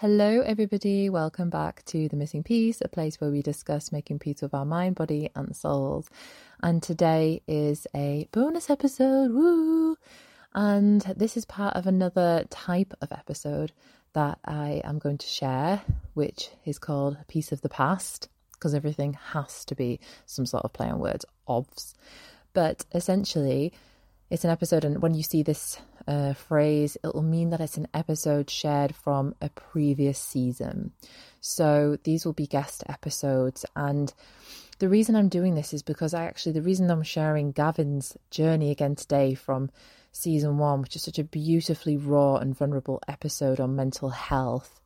Hello, everybody. Welcome back to The Missing Peace, a place where we discuss making peace with our mind, body, and souls. And today is a bonus episode. Woo! And this is part of another type of episode that I am going to share, which is called Peace of the Past, because everything has to be some sort of play on words, obvs. But essentially, it's an episode, and when you see this uh, phrase, it will mean that it's an episode shared from a previous season. So these will be guest episodes. And the reason I'm doing this is because I actually, the reason I'm sharing Gavin's journey again today from season one, which is such a beautifully raw and vulnerable episode on mental health.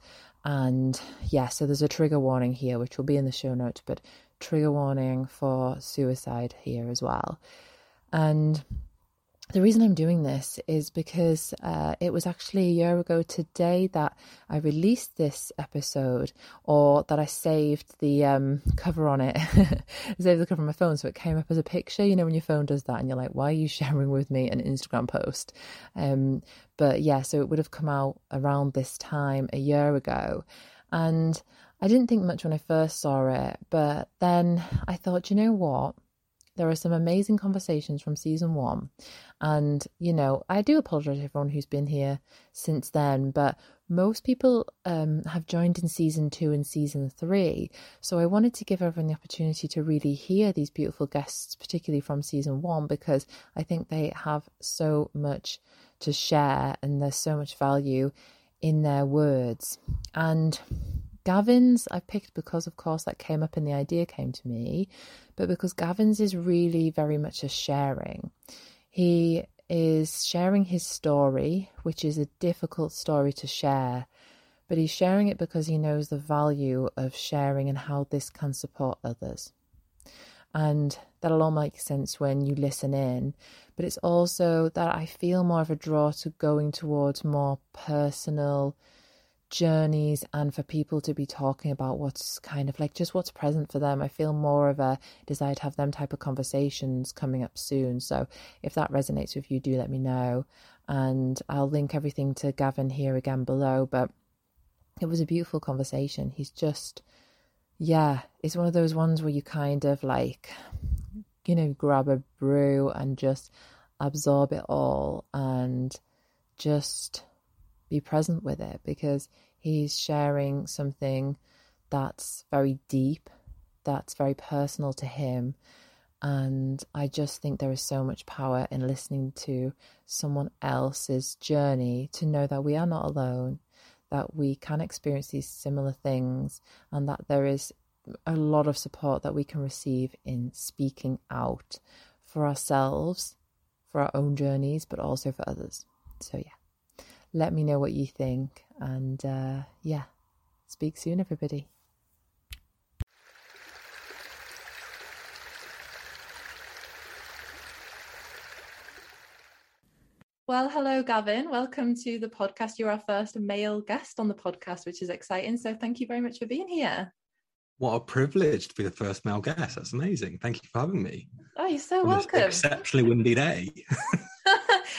And yeah, so there's a trigger warning here, which will be in the show notes, but trigger warning for suicide here as well. And the reason I'm doing this is because uh, it was actually a year ago today that I released this episode, or that I saved the um, cover on it. I saved the cover on my phone, so it came up as a picture. You know, when your phone does that, and you're like, "Why are you sharing with me an Instagram post?" Um, but yeah, so it would have come out around this time a year ago, and I didn't think much when I first saw it, but then I thought, you know what? There are some amazing conversations from season one. And, you know, I do apologize to everyone who's been here since then, but most people um, have joined in season two and season three. So I wanted to give everyone the opportunity to really hear these beautiful guests, particularly from season one, because I think they have so much to share and there's so much value in their words. And Gavin's I've picked because, of course, that came up and the idea came to me, but because Gavin's is really very much a sharing. He is sharing his story, which is a difficult story to share, but he's sharing it because he knows the value of sharing and how this can support others. And that'll all make sense when you listen in. But it's also that I feel more of a draw to going towards more personal journeys and for people to be talking about what's kind of like just what's present for them. I feel more of a desire to have them type of conversations coming up soon. So if that resonates with you, do let me know. And I'll link everything to Gavin here again below. But it was a beautiful conversation. He's just, yeah, it's one of those ones where you kind of like, you know, grab a brew and just absorb it all and just be present with it because he's sharing something that's very deep, that's very personal to him. And I just think there is so much power in listening to someone else's journey to know that we are not alone, that we can experience these similar things, and that there is a lot of support that we can receive in speaking out for ourselves, for our own journeys, but also for others. So, yeah let me know what you think. And uh, yeah, speak soon, everybody. Well, hello, Gavin. Welcome to the podcast. You're our first male guest on the podcast, which is exciting. So, thank you very much for being here. What a privilege to be the first male guest. That's amazing. Thank you for having me. Oh, you're so welcome. exceptionally windy day.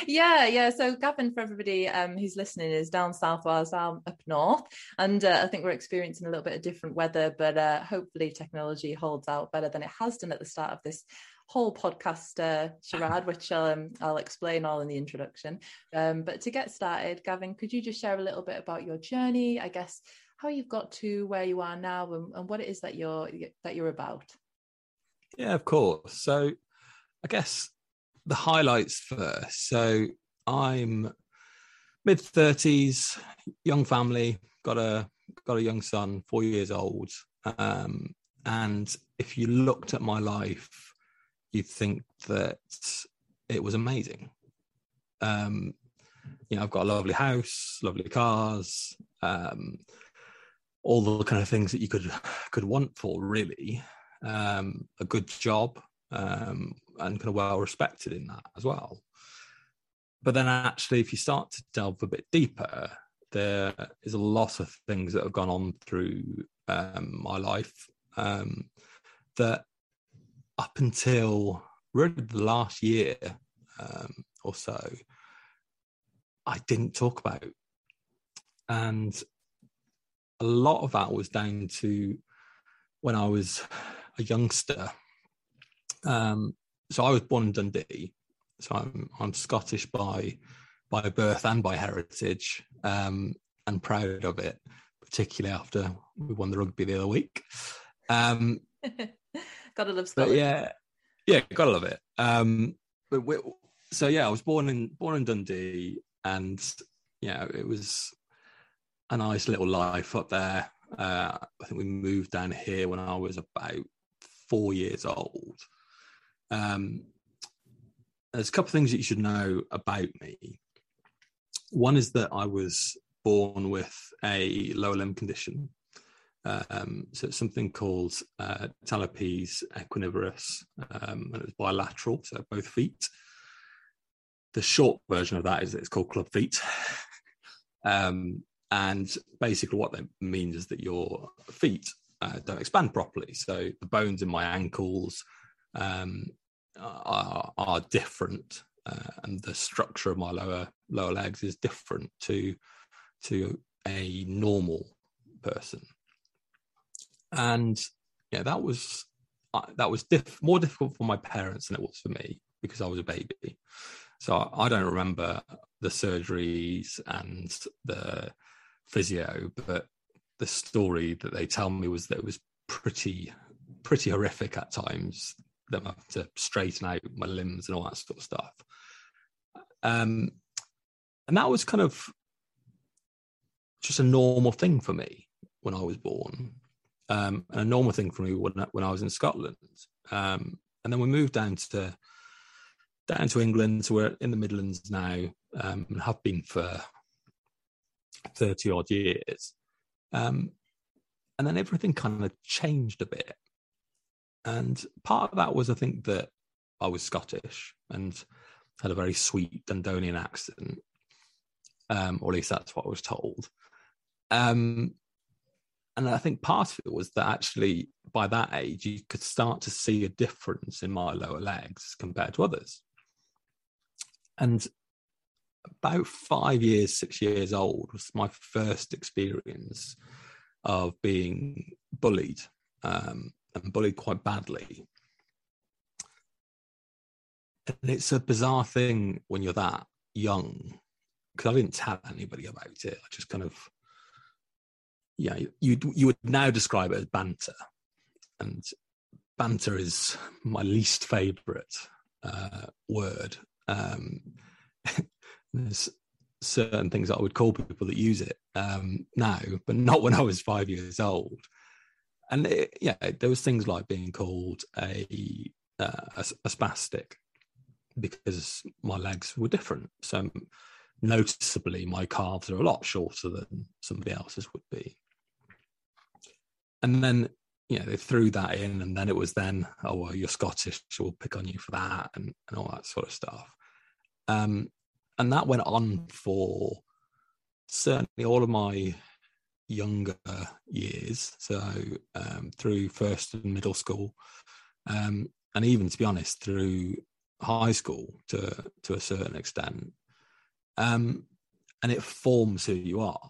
yeah, yeah. So Gavin, for everybody um, who's listening, is down south whilst I'm up north, and uh, I think we're experiencing a little bit of different weather, but uh, hopefully technology holds out better than it has done at the start of this whole podcast uh, charade, which um, I'll explain all in the introduction. Um, but to get started, Gavin, could you just share a little bit about your journey? I guess how you've got to where you are now, and, and what it is that you're that you're about. Yeah, of course. So, I guess the highlights first. So I'm mid thirties, young family, got a got a young son, four years old. Um, and if you looked at my life, you'd think that it was amazing. Um, you know, I've got a lovely house, lovely cars, um, all the kind of things that you could could want for really. Um, a good job, um, and kind of well respected in that as well. But then, actually, if you start to delve a bit deeper, there is a lot of things that have gone on through um, my life um, that up until really the last year um, or so, I didn't talk about. And a lot of that was down to when I was a youngster. Um, so I was born in Dundee, so I'm I'm Scottish by by birth and by heritage, um, and proud of it, particularly after we won the rugby the other week. Um, gotta love Scotland. yeah, yeah, gotta love it. Um, but we, so yeah, I was born in born in Dundee, and yeah, it was a nice little life up there. Uh, I think we moved down here when I was about four years old. Um, there's a couple of things that you should know about me. One is that I was born with a lower limb condition. Um, so it's something called uh, talipes equinovarus, um, and it was bilateral, so both feet. The short version of that is that it's called club feet. um, and basically, what that means is that your feet uh, don't expand properly. So the bones in my ankles um, are, are different, uh, and the structure of my lower lower legs is different to to a normal person. And yeah, that was uh, that was diff- more difficult for my parents than it was for me because I was a baby. So I, I don't remember the surgeries and the physio, but the story that they tell me was that it was pretty pretty horrific at times them up to straighten out my limbs and all that sort of stuff. Um, and that was kind of just a normal thing for me when I was born, um, and a normal thing for me when when I was in Scotland. Um, and then we moved down to down to England, so we're in the Midlands now, um, and have been for thirty odd years. Um, and then everything kind of changed a bit. And part of that was, I think, that I was Scottish and had a very sweet Dundonian accent, um, or at least that's what I was told. Um, and I think part of it was that actually by that age, you could start to see a difference in my lower legs compared to others. And about five years, six years old was my first experience of being bullied um, and bullied quite badly. And it's a bizarre thing when you're that young because I didn't tell anybody about it. I just kind of, yeah, you you would now describe it as banter, and banter is my least favourite uh, word. Um, there's certain things that I would call people that use it um, now, but not when I was five years old. And it, yeah, there was things like being called a, uh, a, a spastic because my legs were different. So noticeably, my calves are a lot shorter than somebody else's would be. And then you know, they threw that in, and then it was then, oh well, you're Scottish, so we'll pick on you for that, and, and all that sort of stuff. Um, and that went on for certainly all of my younger years, so um, through first and middle school, um, and even to be honest, through high school to to a certain extent. Um, and it forms who you are.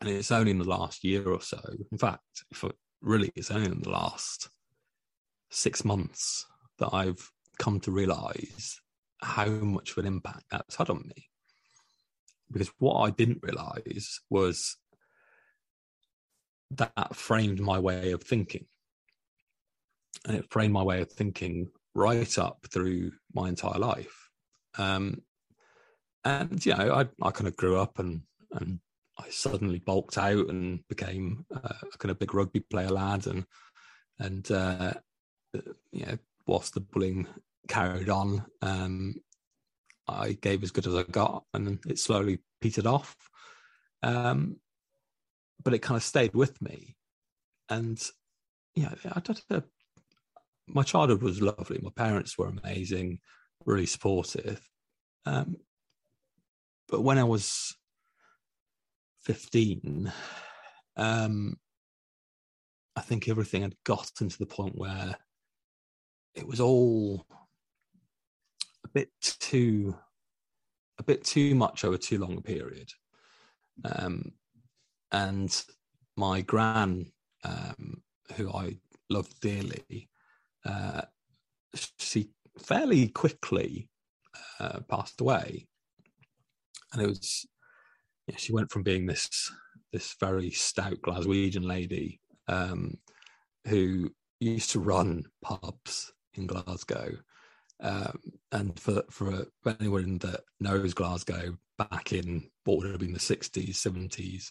And it's only in the last year or so, in fact, for really, it's only in the last six months that I've come to realize how much of an impact that's had on me. Because what I didn't realize was that framed my way of thinking. And it framed my way of thinking right up through my entire life. Um, and, you know, I, I kind of grew up and, and I suddenly bulked out and became uh, a kind of big rugby player lad. And, and uh, you know, whilst the bullying carried on. Um, I gave as good as I got, and it slowly petered off. Um, but it kind of stayed with me, and yeah, I did a, my childhood was lovely. My parents were amazing, really supportive. Um, but when I was fifteen, um, I think everything had gotten to the point where it was all a bit too a bit too much over too long a period. Um, and my gran, um, who I loved dearly, uh, she fairly quickly uh, passed away, and it was yeah, she went from being this this very stout Glaswegian lady um, who used to run pubs in Glasgow. Um, and for for anyone that knows Glasgow back in what would have been the 60s, 70s,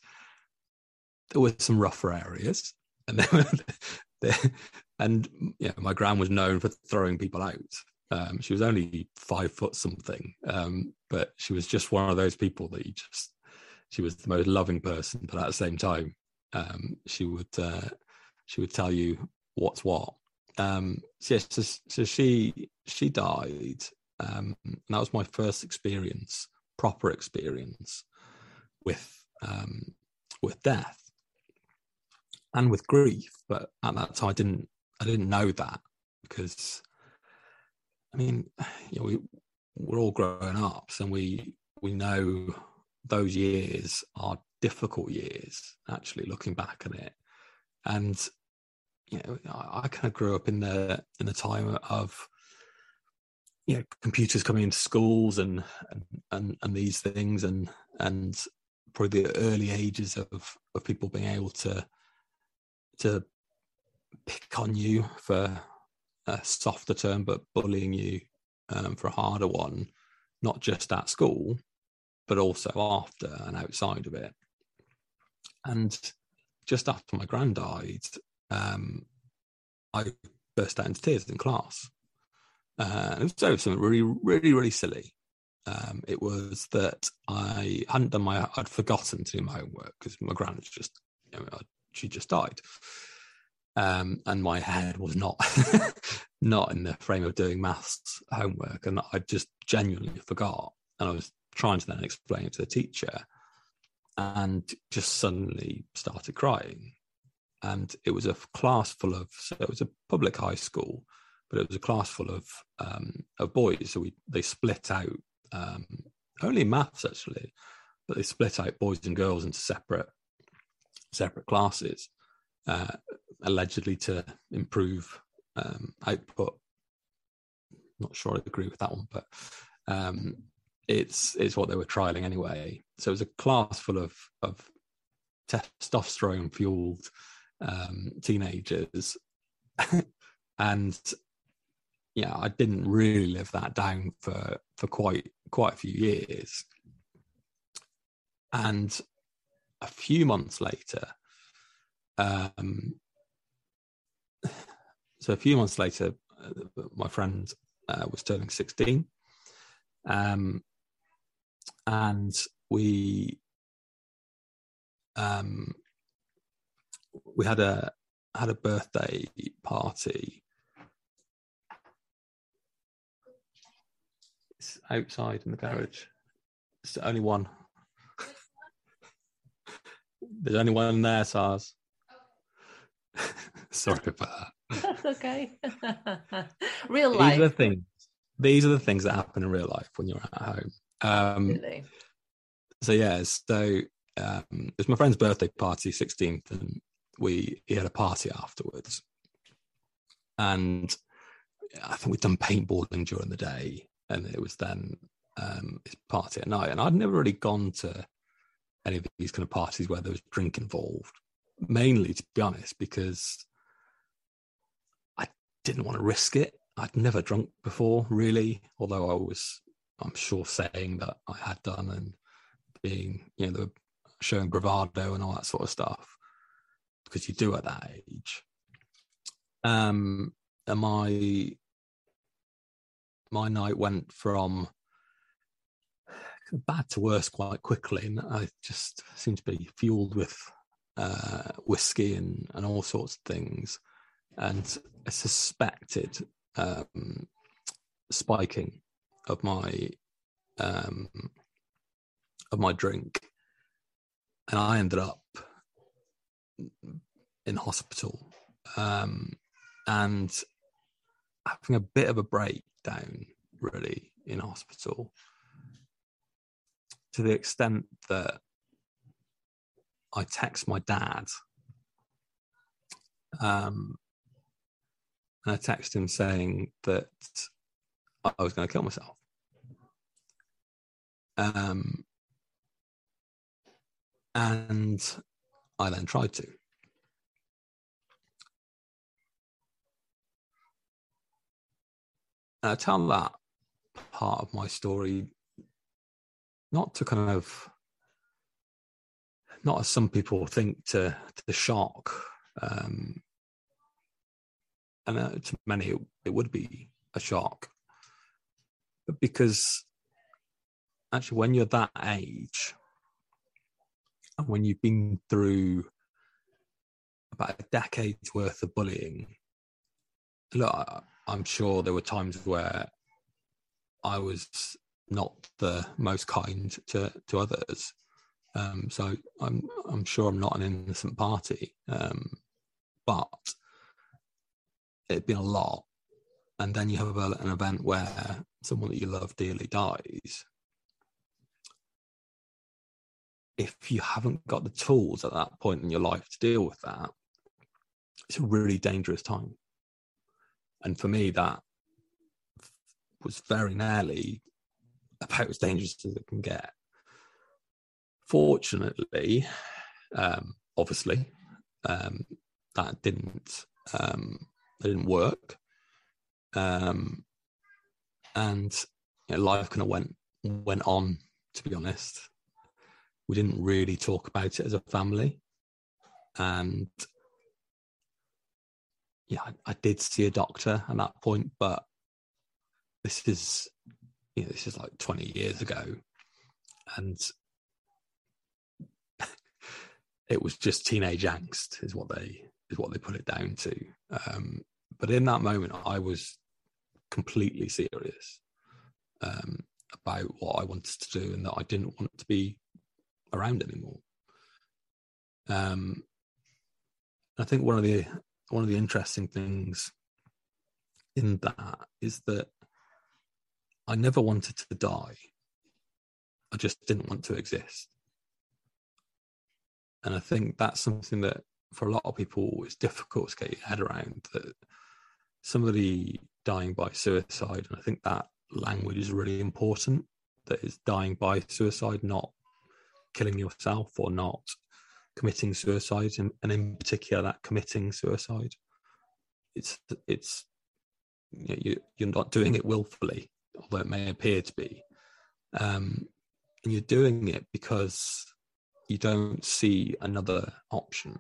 there were some rougher areas. And and yeah, my gran was known for throwing people out. Um, she was only five foot something, um, but she was just one of those people that you just. She was the most loving person, but at the same time, um, she would uh, she would tell you what's what. Um, so yes, so, so, she she died, um, and that was my first experience, proper experience with um, with death and with grief. But at that time, I didn't I didn't know that because I mean, you know, we we're all grown ups, and we we know those years are difficult years. Actually, looking back at it, and you know, I, I kind of grew up in the in the time of you know computers coming into schools and and and these things and and probably the early ages of of people being able to to pick on you for a softer term, but bullying you um, for a harder one, not just at school, but also after and outside of it. And just after my grand died, um, I burst out into tears in class. Uh, it was over something really, really, really silly. Um, it was that I hadn't done my, I'd forgotten to do my homework because my grand just, you know, she just died. Um, and my head was not not in the frame of doing maths homework, and I just genuinely forgot. And I was trying to then explain it to the teacher, and just suddenly started crying. And it was a class full of so it was a public high school, but it was a class full of um, of boys. So we they split out um, only maths actually, but they split out boys and girls into separate separate classes, uh, allegedly to improve um, output. Not sure I agree with that one, but um, it's it's what they were trialing anyway. So it was a class full of of testosterone fueled um, teenagers, and yeah, I didn't really live that down for for quite quite a few years. And a few months later, um, so a few months later, uh, my friend uh, was turning 16. Um, and we um, we had a had a birthday party. It's outside in the garage. It's the only one there's only one there sars Sorry about that. That's okay. real life. These are the things. These are the things that happen in real life when you're at home. Um, really? So yeah, so um, it was my friend's birthday party, 16th, and we he had a party afterwards, and I think we'd done paintballing during the day, and it was then um, his party at night, and I'd never really gone to any of these kind of parties where there was drink involved mainly to be honest, because I didn't want to risk it. I'd never drunk before, really, although I was, I'm sure, saying that I had done and being, you know, showing bravado and all that sort of stuff, because you do at that age. Um, and my my night went from bad to worse quite quickly, and I just seemed to be fueled with uh, whiskey and, and all sorts of things, and a suspected um, spiking of my um, of my drink, and I ended up in hospital um, and having a bit of a breakdown, really, in hospital, to the extent that I text my dad. Um, and I text him saying that I was going to kill myself. Um, and I then tried to. And I tell that part of my story not to kind of not as some people think to to shock um and uh, to many it, it would be a shock. But because actually when you're that age and when you've been through about a decade's worth of bullying look I'm sure there were times where I was not the most kind to to others. Um, so I'm I'm sure I'm not an innocent party, um, but it'd been a lot. And then you have a, an event where someone that you love dearly dies. If you haven't got the tools at that point in your life to deal with that, it's a really dangerous time. And for me, that was very nearly about as dangerous as it can get. Fortunately, um, obviously, um, that didn't um, that didn't work, um, and you know, life kind of went went on. To be honest, we didn't really talk about it as a family, and yeah, I, I did see a doctor at that point, but this is you know, this is like 20 years ago. And it was just teenage angst is what they is what they put it down to. Um, but in that moment i was completely serious um, about what i wanted to do and that i didn't want to be around anymore. Um, i think one of the one of the interesting things in that is that I never wanted to die. I just didn't want to exist. And I think that's something that for a lot of people is difficult to get your head around that somebody dying by suicide, and I think that language is really important, that is dying by suicide, not killing yourself or not committing suicide, and, and in particular that committing suicide. It's it's you know, you, you're not doing it willfully although it may appear to be. Um, and you're doing it because you don't see another option.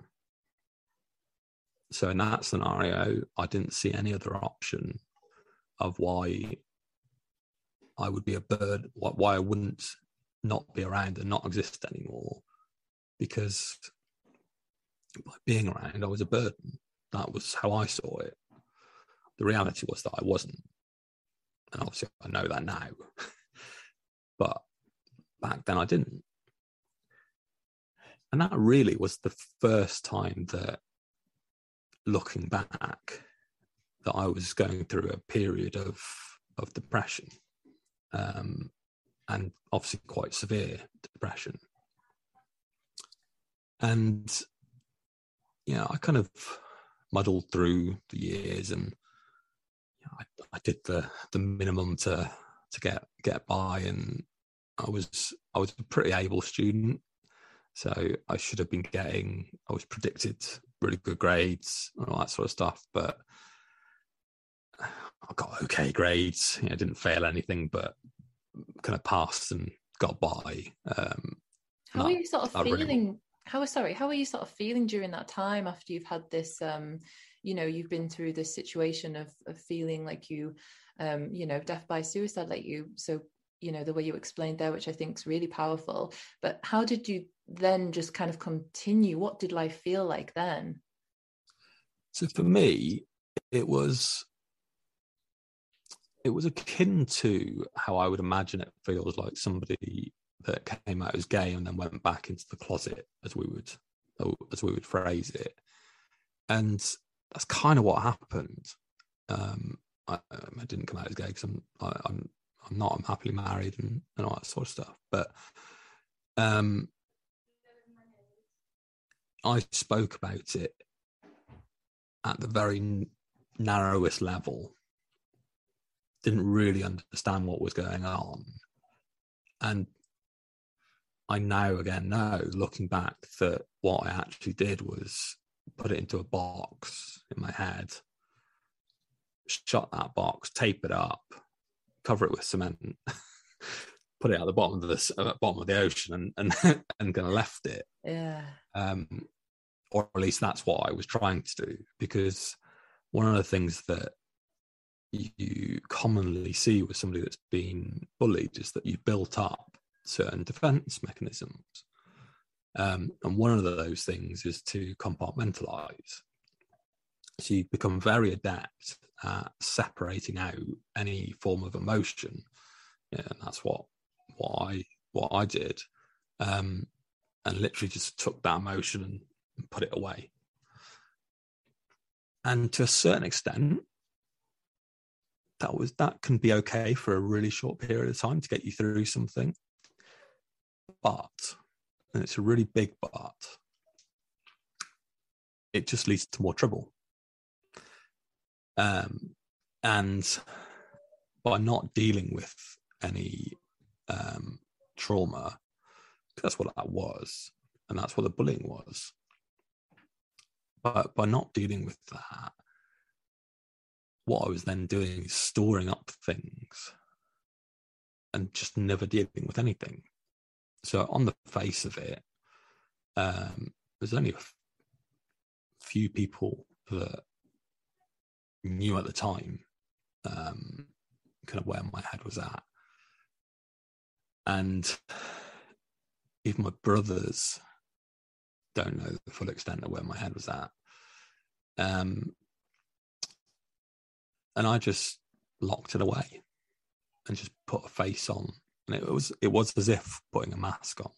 So in that scenario, I didn't see any other option of why I would be a bird, why I wouldn't not be around and not exist anymore, because by being around, I was a burden. That was how I saw it. The reality was that I wasn't. And obviously, I know that now. but back then, I didn't. And that really was the first time that, looking back, that I was going through a period of of depression, um, and obviously quite severe depression. And you know, I kind of muddled through the years and I, I did the the minimum to to get get by, and I was I was a pretty able student, so I should have been getting. I was predicted really good grades and all that sort of stuff, but I got okay grades. You know, I didn't fail anything, but kind of passed and got by. Um, how are you sort of feeling? Really... How sorry? How are you sort of feeling during that time after you've had this um, you know you've been through this situation of, of feeling like you um you know death by suicide like you so you know the way you explained there which i think is really powerful. But how did you then just kind of continue? What did life feel like then? So for me it was it was akin to how i would imagine it feels like somebody that came out as gay and then went back into the closet as we would as we would phrase it. And that's kind of what happened. Um, I, I, didn't come out as gay because I'm I, am i am I'm not. I'm happily married and, and all that sort of stuff. But um, I spoke about it at the very narrowest level, didn't really understand what was going on. And I now again know, looking back, that what I actually did was put it into a box in my head, shut that box, tape it up, cover it with cement, put it at the bottom of the uh, bottom of the ocean, and and and kind of left it. Yeah. Um, or at least that's what I was trying to do. Because one of the things that you commonly see with somebody that's been bullied is that you've built up certain defense mechanisms. Um, and one of those things is to compartmentalize. So you become very adept at separating out any form of emotion. Yeah, and that's what what I what I did. Um, and literally just took that emotion and, and put it away. And to a certain extent, that was that can be okay for a really short period of time to get you through something. But, and it's a really big but, it just leads to more trouble. Um, and by not dealing with any um, trauma, that's what that was, and that's what the bullying was. But by not dealing with that, what I was then doing is storing up things and just never dealing with anything. So on the face of it, um, there's only a f- few people that knew at the time um, kind of where my head was at. And even my brothers don't know the full extent of where my head was at. Um, and I just locked it away and just put a face on. And it was it was as if putting a mask on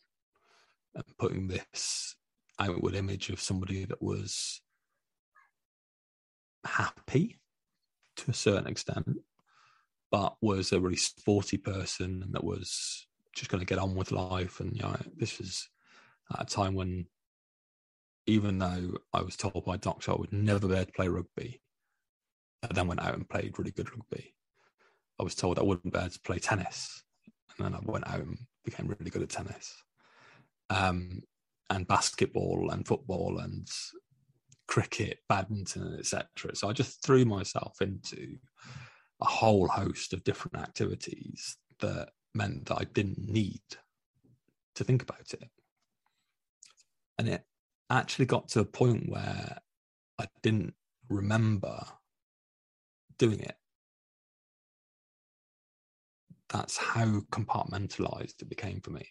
and putting this outward image of somebody that was happy to a certain extent, but was a really sporty person that was just going to get on with life. And you know, this was at a time when, even though I was told by doctor I would never be able to play rugby, I then went out and played really good rugby. I was told I wouldn't be able to play tennis, and then I went out and became really good at tennis, um, and basketball and football and cricket, badminton, etc. So I just threw myself into a whole host of different activities that meant that I didn't need to think about it. And it actually got to a point where I didn't remember doing it. That's how compartmentalized it became for me.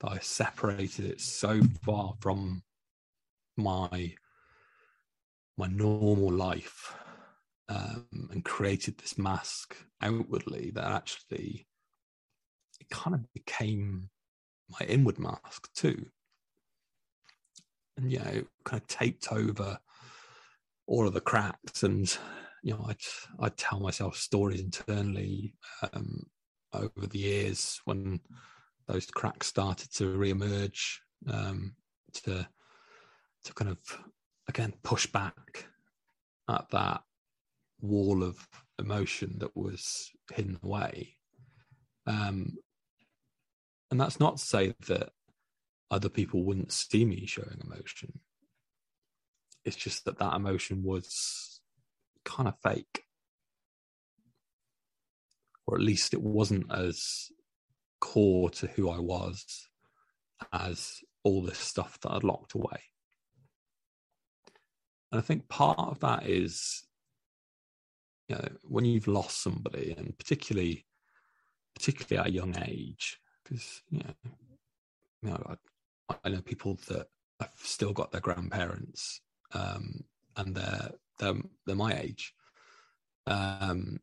That I separated it so far from my my normal life um, and created this mask outwardly that actually it kind of became my inward mask too. And you know, kind of taped over all of the cracks and you know, I'd I'd tell myself stories internally um, over the years when those cracks started to reemerge um, to to kind of again push back at that wall of emotion that was hidden away. Um, and that's not to say that other people wouldn't see me showing emotion. It's just that that emotion was kind of fake. Or at least it wasn't as core to who I was as all this stuff that I'd locked away. And I think part of that is, you know, when you've lost somebody, and particularly, particularly at a young age, because you know, you know, I, I, know people that have still got their grandparents, um, and they're they're they're my age. Um,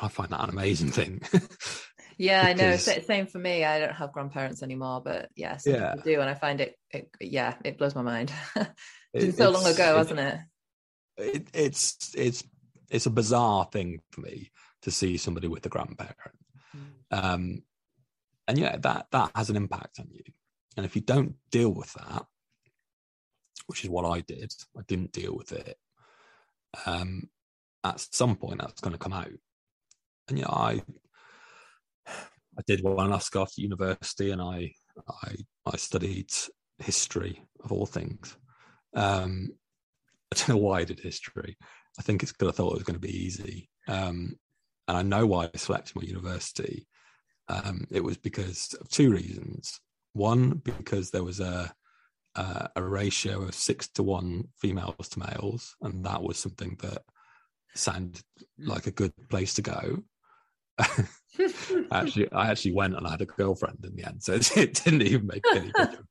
I find that an amazing thing. yeah, I know. Same for me. I don't have grandparents anymore, but some yeah. people do, and I find it, it yeah, it blows my mind. it's been so long ago, it, hasn't it? it? It's it's it's a bizarre thing for me to see somebody with a grandparent. Mm. Um, and yeah, that that has an impact on you. And if you don't deal with that, which is what I did. I didn't deal with it. Um, at some point, that's going to come out, and yeah, I I did one go to university, and I I I studied history of all things. Um, I don't know why I did history. I think it's because I thought it was going to be easy. Um, and I know why I selected my university. Um, it was because of two reasons. One, because there was a uh, a ratio of six to one females to males, and that was something that sounded like a good place to go. actually, I actually went and I had a girlfriend in the end, so it, it didn't even make any difference.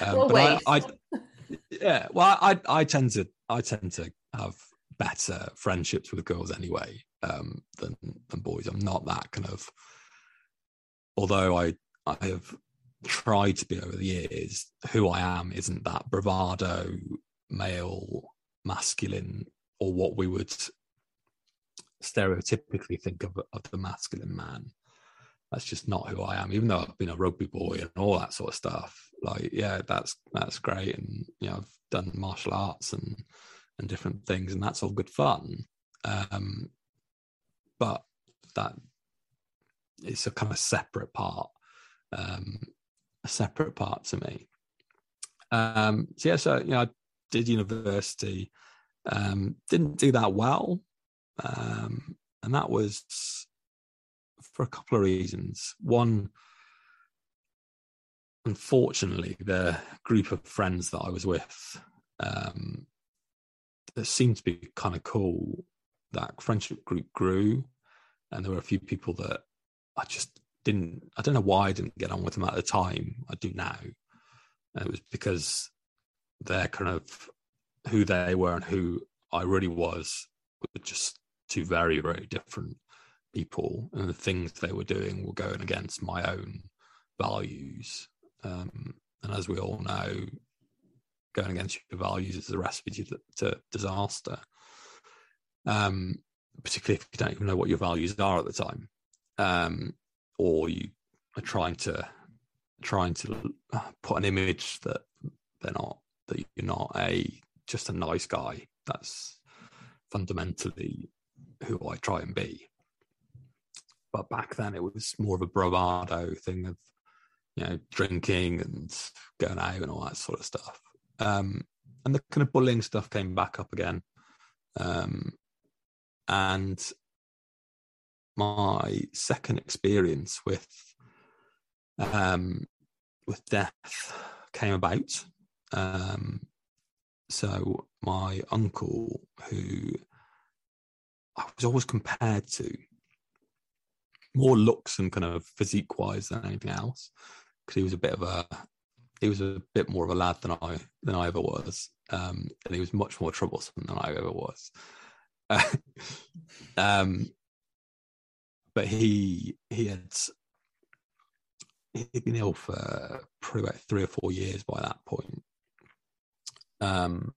Um, but I. I, yeah, well, I, I tend to, I tend to have better friendships with girls anyway um, than than boys. I'm not that kind of. Although I, I have tried to be over the years, who I am isn't that bravado, male, masculine, or what we would stereotypically think of of the masculine man. That's just not who I am. Even though I've been a rugby boy and all that sort of stuff, like yeah, that's that's great, and you know I've done martial arts and and different things, and that's all good fun. Um, but that it's a kind of separate part, um, a separate part to me. Um, so yeah, so you know, I did university, um, didn't do that well, um, and that was for a couple of reasons. One, unfortunately, the group of friends that I was with, um, that seemed to be kind of cool. That friendship group grew, and there were a few people that I just didn't. I don't know why I didn't get on with them at the time. I do now. It was because they're kind of who they were and who I really was were just two very, very different people, and the things they were doing were going against my own values. Um, and as we all know, going against your values is a recipe to, to disaster. Um, particularly if you don't even know what your values are at the time, um, or you are trying to trying to put an image that they're not that you're not a just a nice guy. That's fundamentally who I try and be. But back then it was more of a bravado thing of, you know, drinking and going out and all that sort of stuff. Um, and the kind of bullying stuff came back up again. Um, and my second experience with um, with death came about. Um, so my uncle, who I was always compared to, more looks and kind of physique wise than anything else, because he was a bit of a he was a bit more of a lad than I than I ever was, um, and he was much more troublesome than I ever was. um, but he he had he'd been ill for probably about three or four years by that point. Um,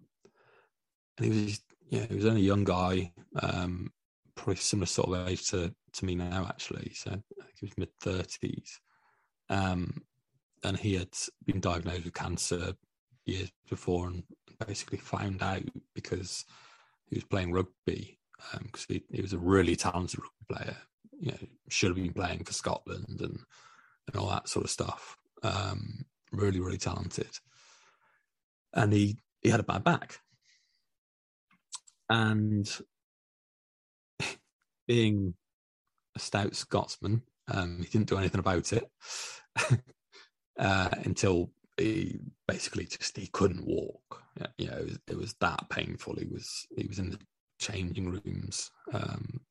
and he was, know, he was only a young guy, um, probably similar sort of age to, to me now, actually. So I think he was mid thirties. Um, and he had been diagnosed with cancer years before and basically found out because he was playing rugby because um, he, he was a really talented rugby player. You know, should have been playing for Scotland and and all that sort of stuff. Um, really, really talented. And he he had a bad back, and being a stout Scotsman, um, he didn't do anything about it uh, until he basically just he couldn't walk. You know, it was, it was that painful. He was he was in the changing rooms. Um,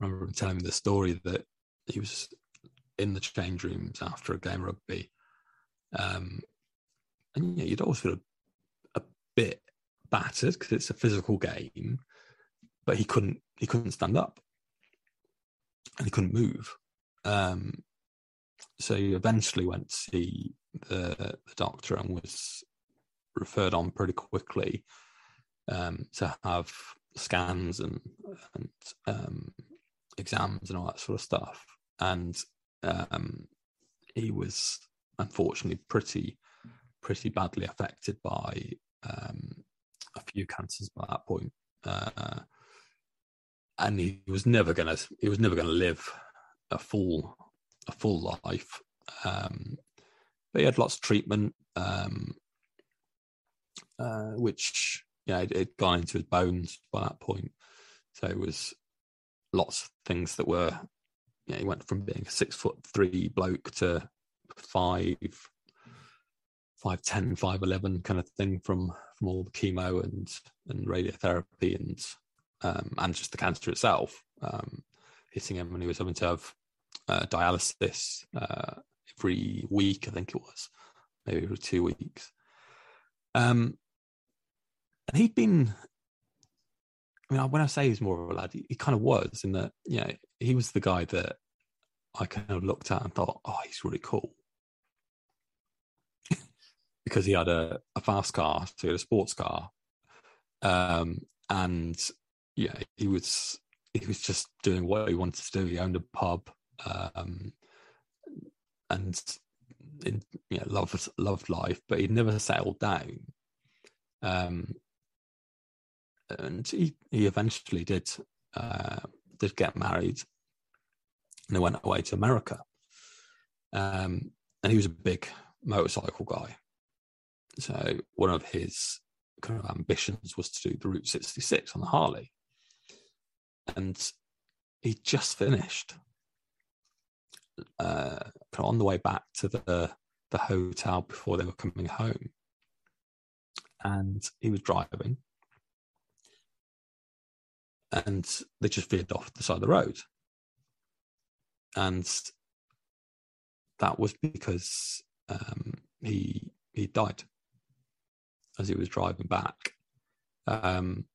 I remember him telling me the story that he was in the change rooms after a game of rugby. Um, and yeah, you'd always feel a, a bit battered because it's a physical game, but he couldn't he couldn't stand up and he couldn't move. Um, so he eventually went to see the, the doctor and was referred on pretty quickly um, to have scans and, and um, exams and all that sort of stuff. And um, he was unfortunately pretty pretty badly affected by um, a few cancers by that point. Uh, and he was never gonna he was never gonna live a full a full life. Um, but he had lots of treatment, um, uh, which yeah, it, it gone into his bones by that point. So it was lots of things that were yeah, he went from being a six foot three bloke to five five ten, five eleven kind of thing from from all the chemo and and radiotherapy and um, and just the cancer itself um, hitting him, and he was having to have uh, dialysis uh, every week. I think it was maybe every two weeks. Um, and he'd been. I mean, when I say he's more of a lad, he, he kind of was in that. You know, he was the guy that I kind of looked at and thought, "Oh, he's really cool." Because he had a, a fast car, so he had a sports car, um, and yeah, he was he was just doing what he wanted to do. He owned a pub, um, and in, you know, loved loved life, but he'd never settled down. Um, and he he eventually did uh, did get married, and he went away to America. Um, and he was a big motorcycle guy. So one of his kind of ambitions was to do the Route 66 on the Harley. And he just finished uh, on the way back to the, the hotel before they were coming home. And he was driving. And they just veered off the side of the road. And that was because um, he he died as he was driving back. Um,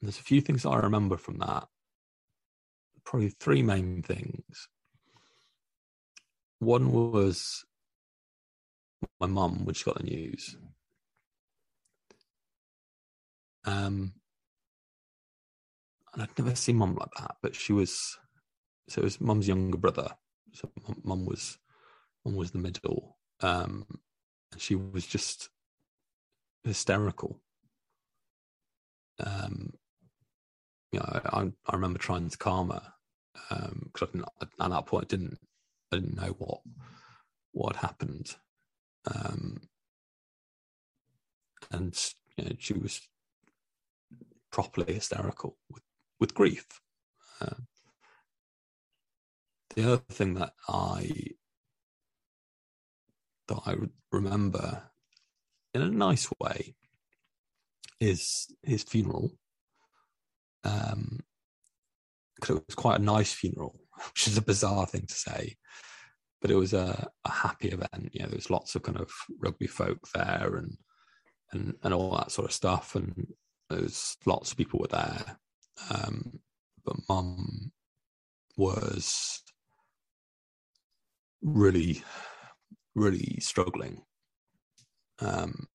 there's a few things I remember from that. Probably three main things. One was my mum when she got the news. Um, and I'd never seen mum like that, but she was. So it was mum's younger brother. So mum was, mum was the middle. Um, she was just hysterical. Um, you know, I, I remember trying to calm her because um, at that point I didn't I didn't know what what happened, um, and you know, she was properly hysterical with with grief. Uh, the other thing that I that I remember in a nice way is his funeral. Um, because it was quite a nice funeral, which is a bizarre thing to say, but it was a, a happy event. You know, there was lots of kind of rugby folk there and and and all that sort of stuff, and there's lots of people were there. Um, but mum was really really struggling. Um,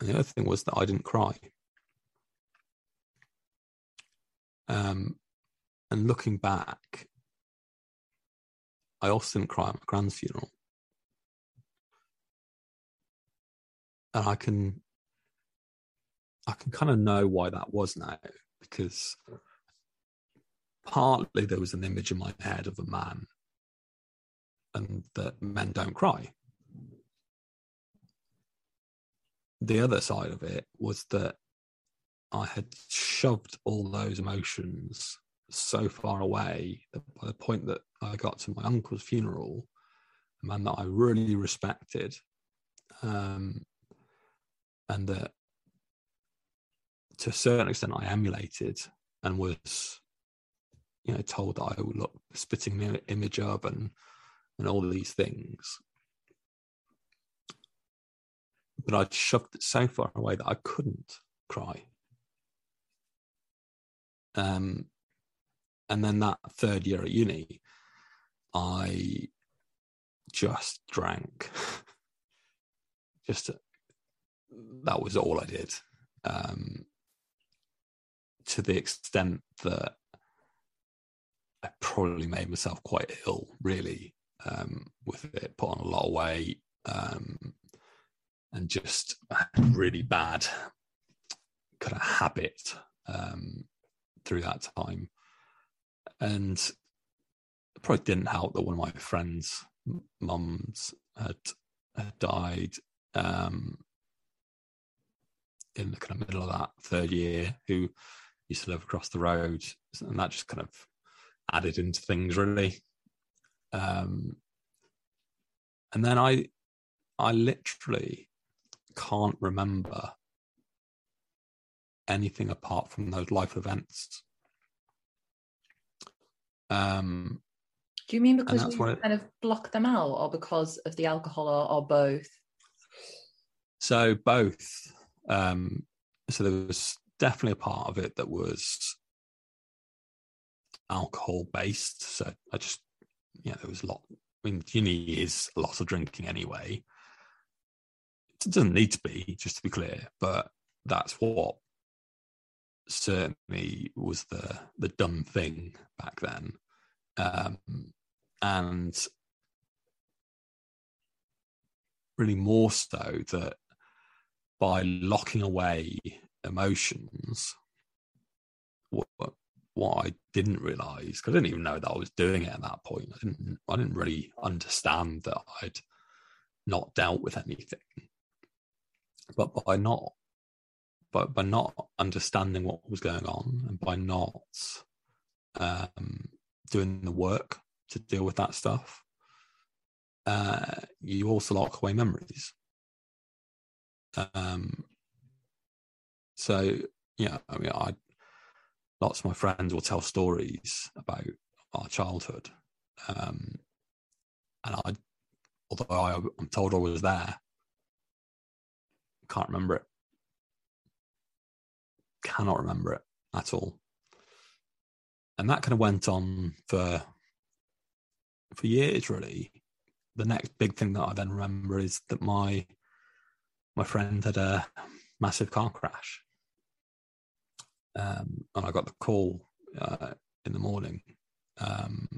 and the other thing was that I didn't cry. Um, and looking back, I also didn't cry at my grand's funeral. And I can I can kind of know why that was now, because partly there was an image in my head of a man and that men don't cry. The other side of it was that I had shoved all those emotions so far away that by the point that I got to my uncle's funeral, a man that I really respected, um, and that to a certain extent I emulated and was, you know, told that I would look spitting image of and and all these things but I'd shoved it so far away that I couldn't cry. Um, and then that third year at uni, I just drank. just that was all I did. Um, to the extent that I probably made myself quite ill, really, um, with it. Put on a lot of weight, um, and just really bad kind of habit um, through that time. And it probably didn't help that one of my friends' mums had, had died um, in the kind of middle of that third year, who used to live across the road, and that just kind of added into things really. Um, and then I, I literally can't remember anything apart from those life events. Um, Do you mean because you kind of block them out, or because of the alcohol, or, or both? So both. Um, so there was definitely a part of it that was alcohol based. So I just, yeah, there was a lot. I mean, uni is a lot of drinking anyway. It doesn't need to be, just to be clear, but that's what certainly was the the dumb thing back then. Um, and really more so that by locking away emotions, what, what I didn't realize, I didn't even know that I was doing it at that point. I didn't, I didn't really understand that I'd not dealt with anything. But by not, but by not understanding what was going on, and by not um, doing the work to deal with that stuff, uh, you also lock away memories. Um, so yeah, I mean, I lots of my friends will tell stories about our childhood, um, and I, although I, I'm told I was there, can't remember it. Cannot remember it at all. And that kind of went on for for years, really. The next big thing that I then remember is that my my friend had a massive car crash um, and I got the call uh, in the morning um,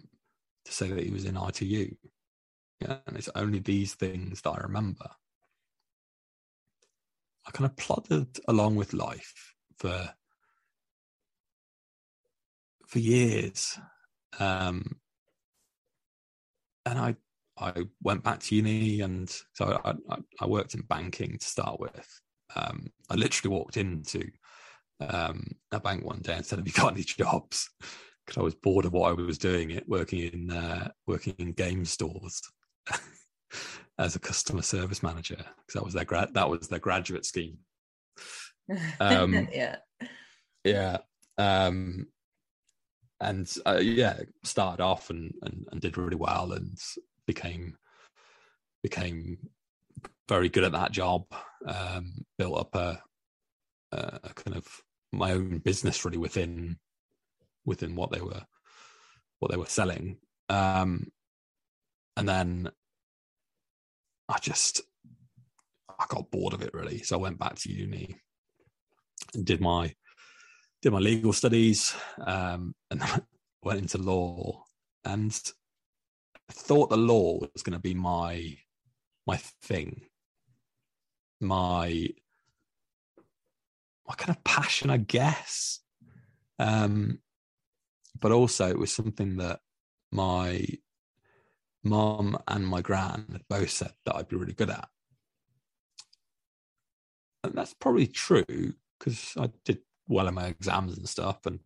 to say that he was in ITU. Yeah, and it's only these things that I remember. I kind of plodded along with life for for years, um, and I I went back to uni, and so I, I, worked in banking to start with. Um, I literally walked into um, a bank one day and said, "Have you got any jobs?" Because I was bored of what I was doing, it working in uh, working in game stores as a customer service manager because that was their grad that was their graduate scheme. Um, yeah, yeah, um, and uh, yeah, started off and, and and did really well and became became very good at that job. Um, built up a, a kind of my own business really within within what they were what they were selling um and then i just i got bored of it really so i went back to uni and did my did my legal studies um and went into law and thought the law was going to be my my thing my my kind of passion, I guess. Um, but also, it was something that my mom and my gran both said that I'd be really good at. And that's probably true because I did well in my exams and stuff and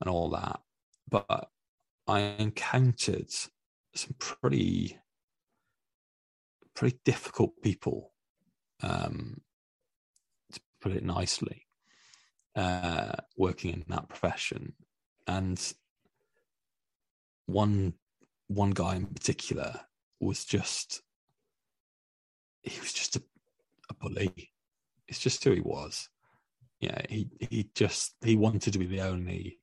and all that. But I encountered some pretty pretty difficult people um, to put it nicely, uh, working in that profession. And one one guy in particular was just he was just a, a bully. It's just who he was. Yeah, he he just he wanted to be the only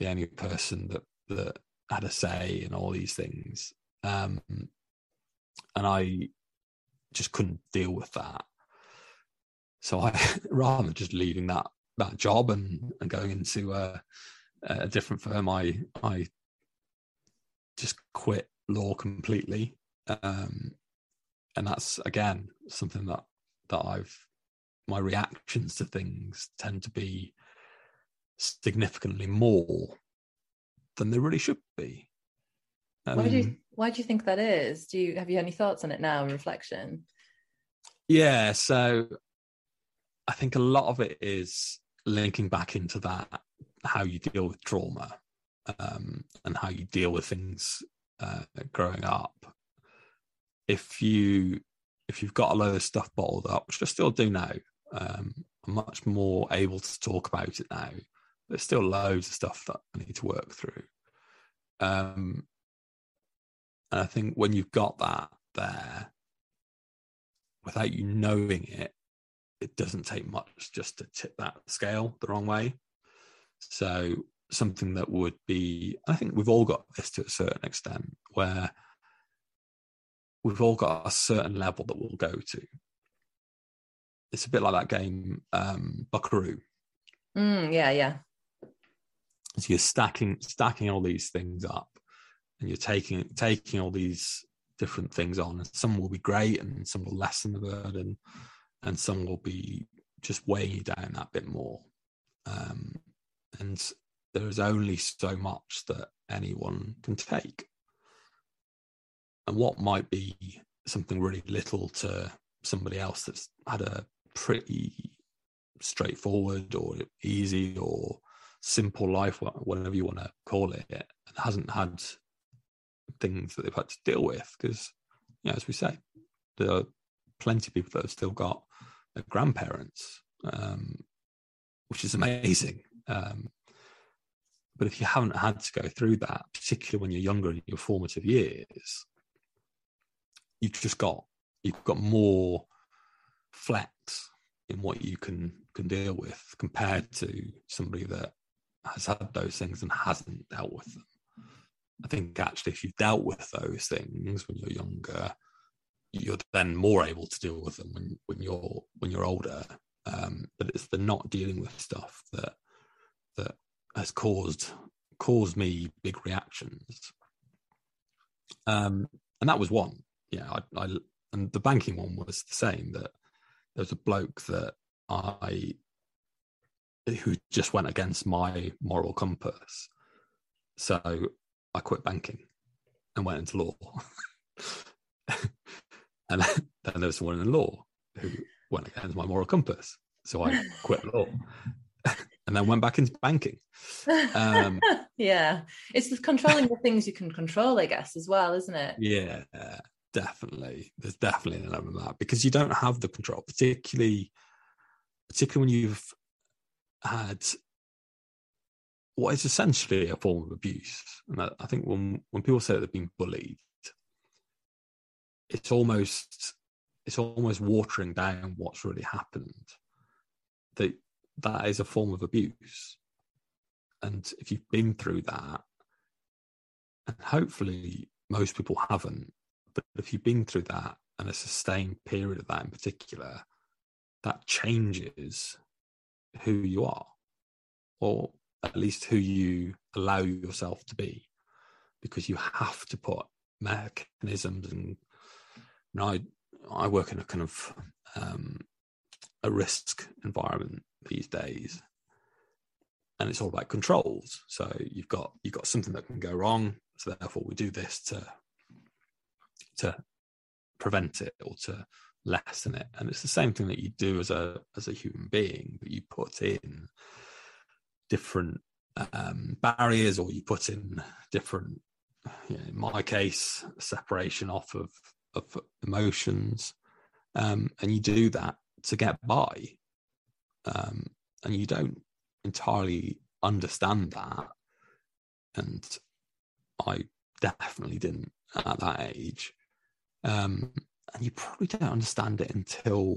the only person that that had a say in all these things. Um, and I just couldn't deal with that. So I, rather than just leaving that that job and, and going into a, a different firm, I I just quit law completely. Um, and that's again something that that I've my reactions to things tend to be significantly more than they really should be. Um, why do you why do you think that is? Do you have you any thoughts on it now in reflection? Yeah, so I think a lot of it is linking back into that how you deal with trauma um, and how you deal with things uh, growing up. If you if you've got a load of stuff bottled up, which I still do now, um, I'm much more able to talk about it now. There's still loads of stuff that I need to work through. Um, and I think when you've got that there, without you knowing it, it doesn't take much just to tip that scale the wrong way. So something that would be, I think we've all got this to a certain extent, where we've all got a certain level that we'll go to. It's a bit like that game, um, Buckaroo. Mm, yeah, yeah. So you're stacking stacking all these things up, and you're taking taking all these different things on, and some will be great, and some will lessen the burden, and some will be just weighing you down that bit more. Um, and there is only so much that anyone can take. And what might be something really little to somebody else that's had a pretty straightforward or easy or simple life, whatever you want to call it, and hasn't had things that they've had to deal with. Because, you know, as we say, there are plenty of people that have still got grandparents, um, which is amazing. Um, but if you haven't had to go through that, particularly when you're younger in your formative years, you've just got you've got more flex in what you can can deal with compared to somebody that has had those things and hasn't dealt with them. I think actually, if you've dealt with those things when you're younger, you're then more able to deal with them when when you're when you're older. Um, but it's the not dealing with stuff that that has caused caused me big reactions. Um, and that was one. Yeah, I, I and the banking one was the same. That there was a bloke that I who just went against my moral compass. So I quit banking and went into law. and then there was someone in law who went against my moral compass. So I quit law. And then went back into banking. Um, yeah, it's the controlling the things you can control, I guess, as well, isn't it? Yeah, definitely. There's definitely an element of that because you don't have the control, particularly, particularly when you've had what is essentially a form of abuse. And I think when when people say they've been bullied, it's almost it's almost watering down what's really happened. That that is a form of abuse. And if you've been through that, and hopefully most people haven't, but if you've been through that and a sustained period of that in particular, that changes who you are, or at least who you allow yourself to be, because you have to put mechanisms and know, I I work in a kind of um, a risk environment these days. And it's all about controls. So you've got you've got something that can go wrong. So therefore we do this to to prevent it or to lessen it. And it's the same thing that you do as a as a human being but you put in different um, barriers or you put in different you know, in my case separation off of of emotions. Um, and you do that to get by um, and you don't entirely understand that. And I definitely didn't at that age. Um, and you probably don't understand it until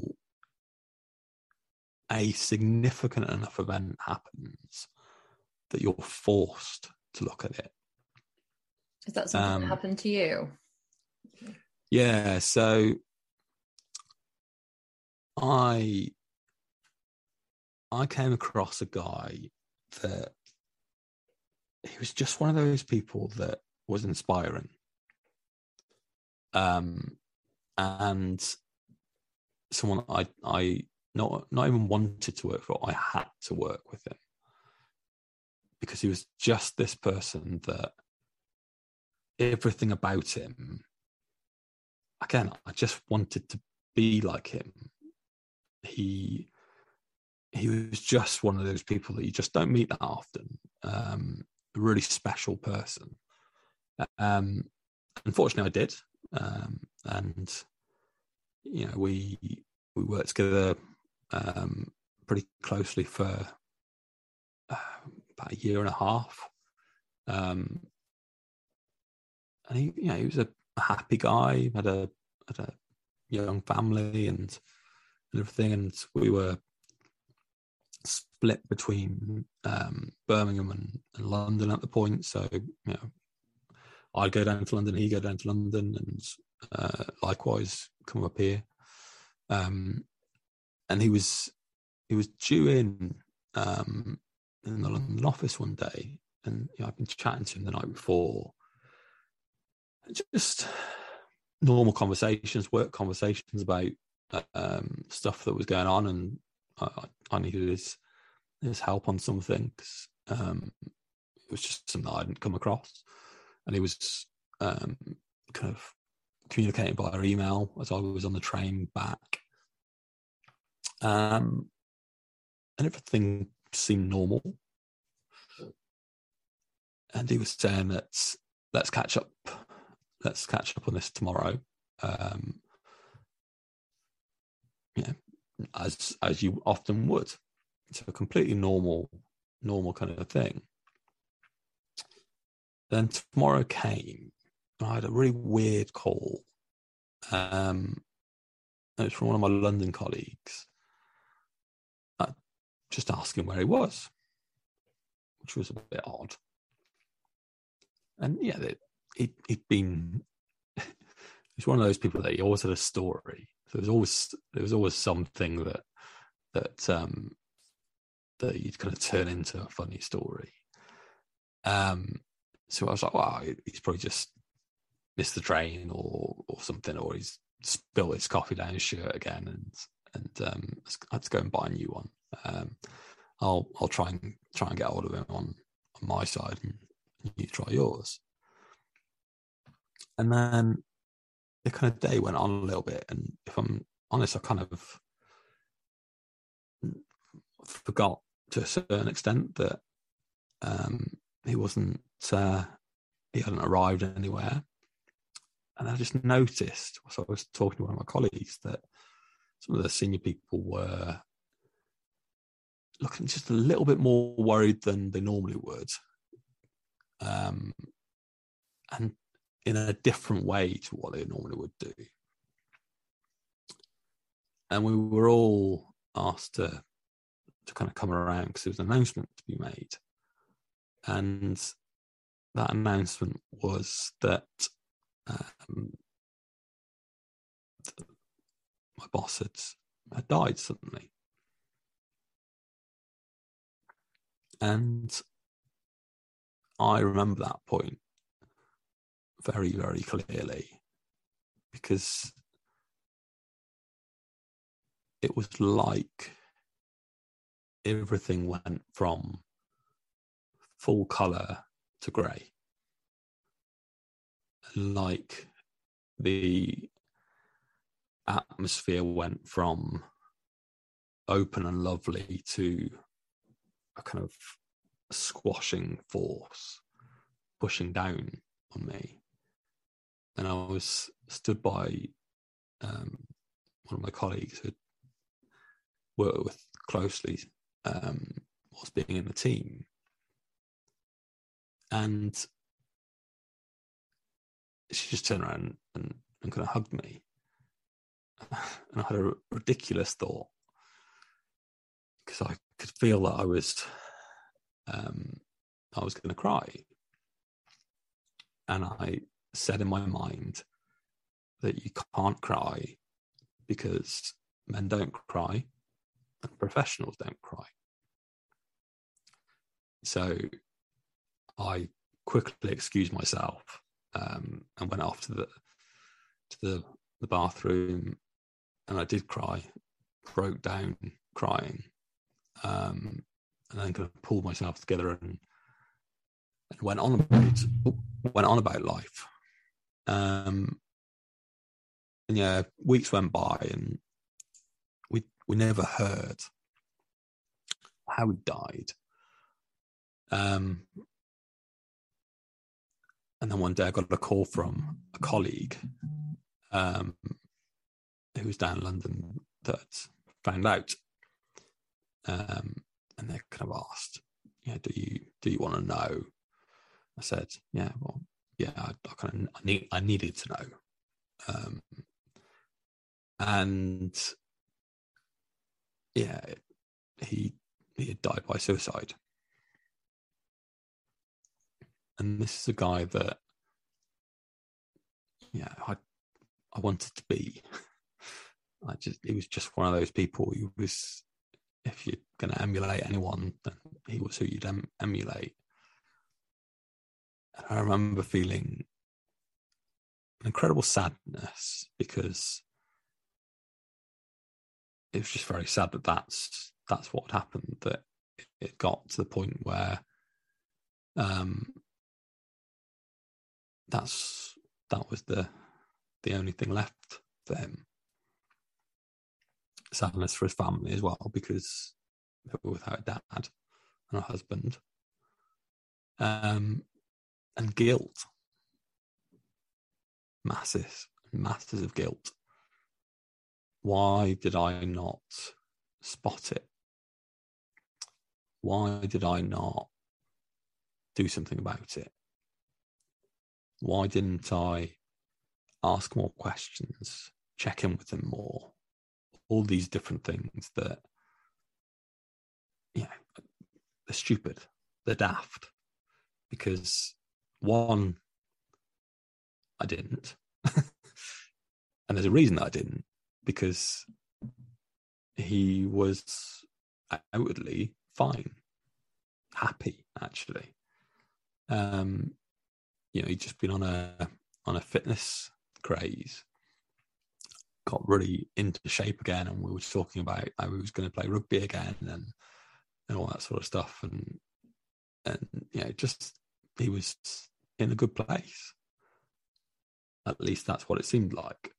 a significant enough event happens that you're forced to look at it. Is that something um, that happened to you? Yeah. So I I came across a guy that he was just one of those people that was inspiring. Um, and someone I I not not even wanted to work for. I had to work with him because he was just this person that everything about him. Again, I just wanted to be like him. He he was just one of those people that you just don't meet that often. Um, a really special person. Um, unfortunately, I did, um, and you know we we worked together um, pretty closely for uh, about a year and a half. Um, and he, you know, he was a, happy guy, had a had a young family and, and everything, and we were split between um, Birmingham and, and, London at the point. So you know, I'd go down to London, he'd go down to London, and uh, likewise come up here. Um, and he was he was due in um, in the London office one day, and you know, I've been chatting to him the night before. Just normal conversations, work conversations about um, stuff that was going on, and I, I needed his his help on something because um, it was just something I hadn't come across, and he was um, kind of communicating by email as I was on the train back, um, and everything seemed normal. And he was saying that let's catch up, let's catch up on this tomorrow. Um, yeah, as as you often would. It's a completely normal, normal kind of thing. Then tomorrow came, and I had a really weird call. Um, it was from one of my London colleagues, uh, just asking where he was, which was a bit odd. And yeah, he he'd been. he's one of those people that he always had a story. So there's always there was always something that that um that you'd kind of turn into a funny story. Um, so I was like, wow, he's probably just missed the train or or something, or he's spilled his coffee down his shirt again, and and um, I had to go and buy a new one. Um, I'll I'll try and try and get hold of him on on my side, and you try yours. And then the kind of day went on a little bit, and if I'm honest, I kind of forgot to a certain extent that um, he wasn't uh, he hadn't arrived anywhere. And i just noticed so i was talking to one of my colleagues that some of the senior people were looking just a little bit more worried than they normally would. Um, and in a different way to what they normally would do. And we were all asked to to kind of come around because there was an announcement to be made. And that announcement was that um, my boss had, had died suddenly. And I remember that point very, very clearly because it was like everything went from full color to grey. Like the atmosphere went from open and lovely to a kind of squashing force pushing down on me. And I was stood by um, one of my colleagues who worked with closely um, was being in the team. And she just turned around and, and kind of hugged me. And I had a ridiculous thought because I could feel that I was um, I was going to cry. And I said in my mind that you can't cry because men don't cry and professionals don't cry. So I quickly excused myself um, and went off to the to the, the bathroom and I did cry, broke down crying, um, and then kind of pulled myself together and, and went on about went on about life. Um, and yeah, weeks went by, and we never heard how he died. Um, and then one day I got a call from a colleague um, who was down in London that found out, um, and they kind of asked, "Yeah, do you do you want to know?" I said, "Yeah, well, yeah, I, I kind of I need I needed to know," um, and yeah, he he had died by suicide. And this is a guy that, yeah, I, I wanted to be. I just, he was just one of those people who was, if you're to emulate anyone, then he was who you'd em- emulate. And I remember feeling an incredible sadness because it was just very sad that that's that's what happened. That it got to the point where um, that's that was the the only thing left for him. Sadness for his family as well because they were without a dad and a husband, um, and guilt, masses, masses of guilt. Why did I not spot it? Why did I not do something about it? Why didn't I ask more questions, check in with them more? All these different things that, yeah, they're stupid, they're daft. Because one, I didn't. and there's a reason I didn't, because he was outwardly fine, happy actually. Um, you know, he'd just been on a on a fitness craze, got really into shape again, and we were talking about how he was going to play rugby again and and all that sort of stuff, and and you know, just he was in a good place. At least that's what it seemed like.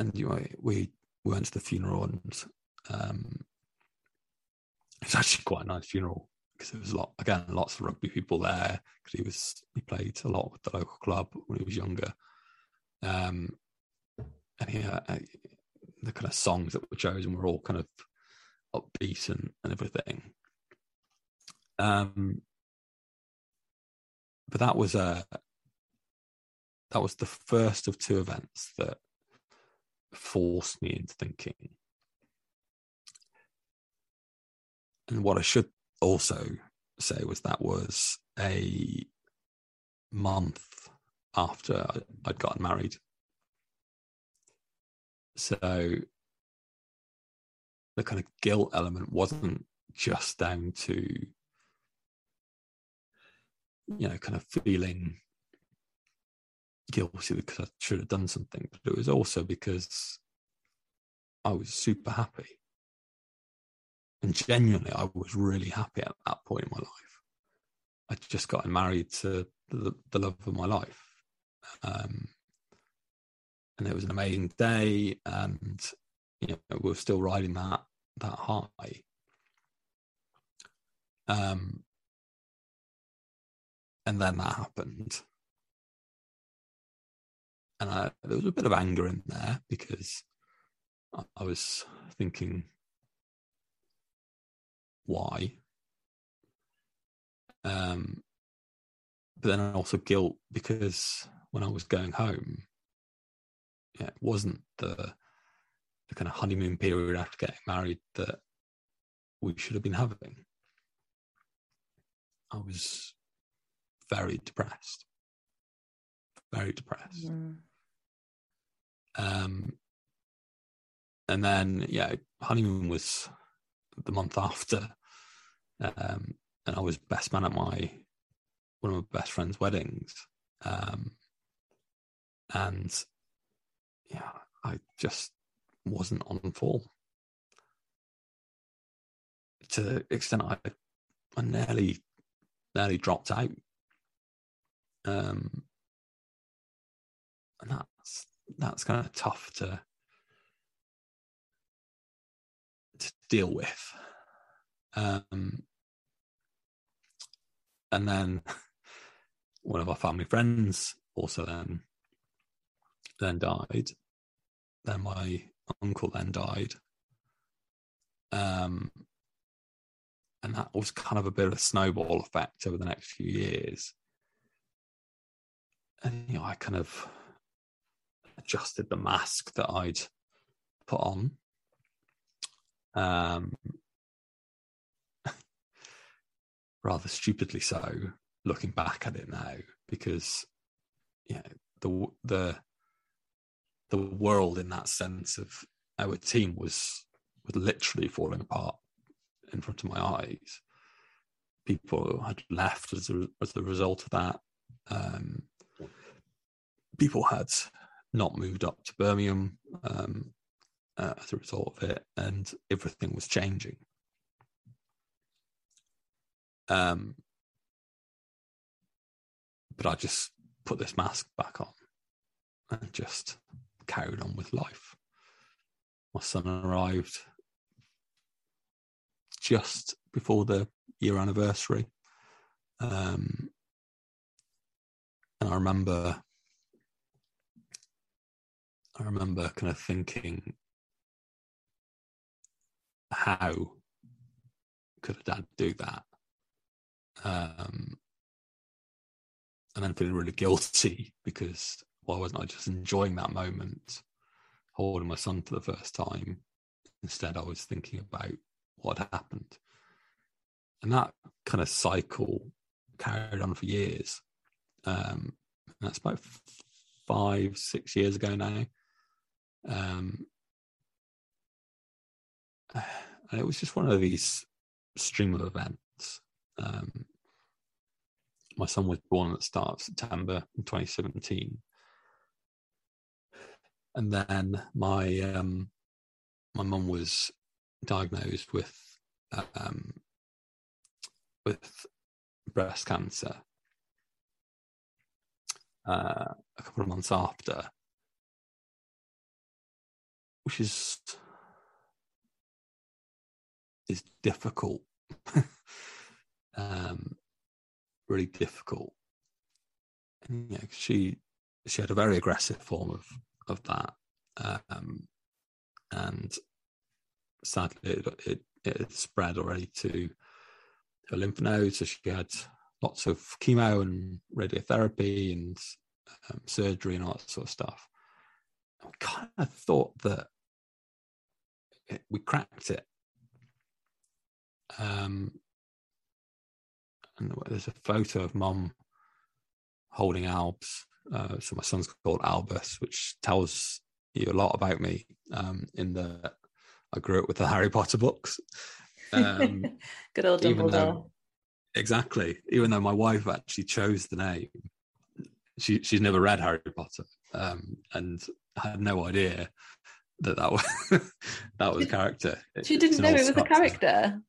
And you know, we went to the funeral, and um, it's actually quite a nice funeral because there was a lot again lots of rugby people there because he was he played a lot with the local club when he was younger. Um and yeah uh, the kind of songs that were chosen were all kind of upbeat and, and everything. Um but that was a that was the first of two events that forced me into thinking and what I should also say was that was a month after I'd gotten married. So the kind of guilt element wasn't just down to, you know, kind of feeling guilty because I should have done something, but it was also because I was super happy. And genuinely, I was really happy at that point in my life. I'd just gotten married to the, the love of my life. Um, and it was an amazing day. And, you know, we are still riding that, that high. Um, and then that happened. And I, there was a bit of anger in there because I, I was thinking, why. Um, but then also guilt because when I was going home, yeah, it wasn't the the kind of honeymoon period after getting married that we should have been having. I was very depressed, very depressed. Mm. Um, and then yeah, honeymoon was the month after, um, and I was best man at my one of my best friend's weddings, um, and yeah, I just wasn't on form. To the extent I, I nearly, nearly dropped out. Um, and that's that's kind of tough to to deal with. Um, and then one of our family friends also then then died. Then my uncle then died. Um, and that was kind of a bit of a snowball effect over the next few years. And you know, I kind of adjusted the mask that I'd put on. Um, rather stupidly so, looking back at it now, because yeah, the the the world in that sense of our team was was literally falling apart in front of my eyes. People had left as a, as a result of that. Um, people had not moved up to Birmingham um, uh, as a result of it, and everything was changing. Um, but I just put this mask back on and just carried on with life. My son arrived just before the year anniversary. Um, and I remember, I remember kind of thinking, how could a dad do that? Um, and then feeling really guilty because why wasn't I just enjoying that moment, holding my son for the first time? Instead, I was thinking about what happened. And that kind of cycle carried on for years. Um, that's about five, six years ago now. Um, and it was just one of these stream of events. Um, my son was born at the start of September in 2017. And then my um, my mum was diagnosed with um, with breast cancer uh, a couple of months after, which is is difficult, um, really difficult. And, know, she she had a very aggressive form of of that, um, and sadly, it, it, it spread already to her lymph nodes. So she had lots of chemo and radiotherapy and um, surgery and all that sort of stuff. I kind of thought that it, we cracked it. Um, and there's a photo of mum holding Albs. Uh, so my son's called Albus, which tells you a lot about me. Um, in the I grew up with the Harry Potter books. Um, Good old Dumbledore. Though, exactly. Even though my wife actually chose the name, she she's never read Harry Potter um, and had no idea that that was that was character. She didn't know it was a character.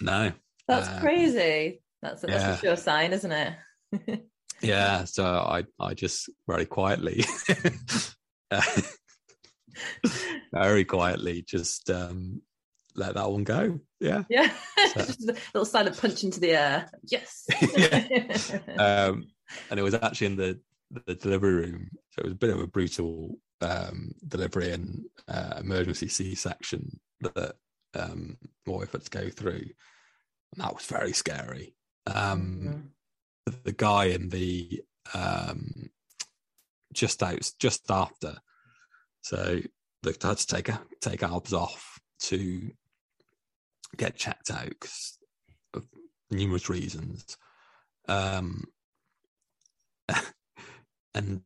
No, that's um, crazy. That's, that's yeah. a sure sign, isn't it? yeah. So I I just very quietly very quietly just um, let that one go. Yeah. Yeah. So. just a little silent punch into the air. Yes. um, and it was actually in the, the delivery room. So it was a bit of a brutal um, delivery and uh, emergency C section that um, had to go through. And that was very scary. Um, mm-hmm. the, the guy in the um, just out, just after so they had to take take Albs off to get checked out because of numerous reasons. Um, and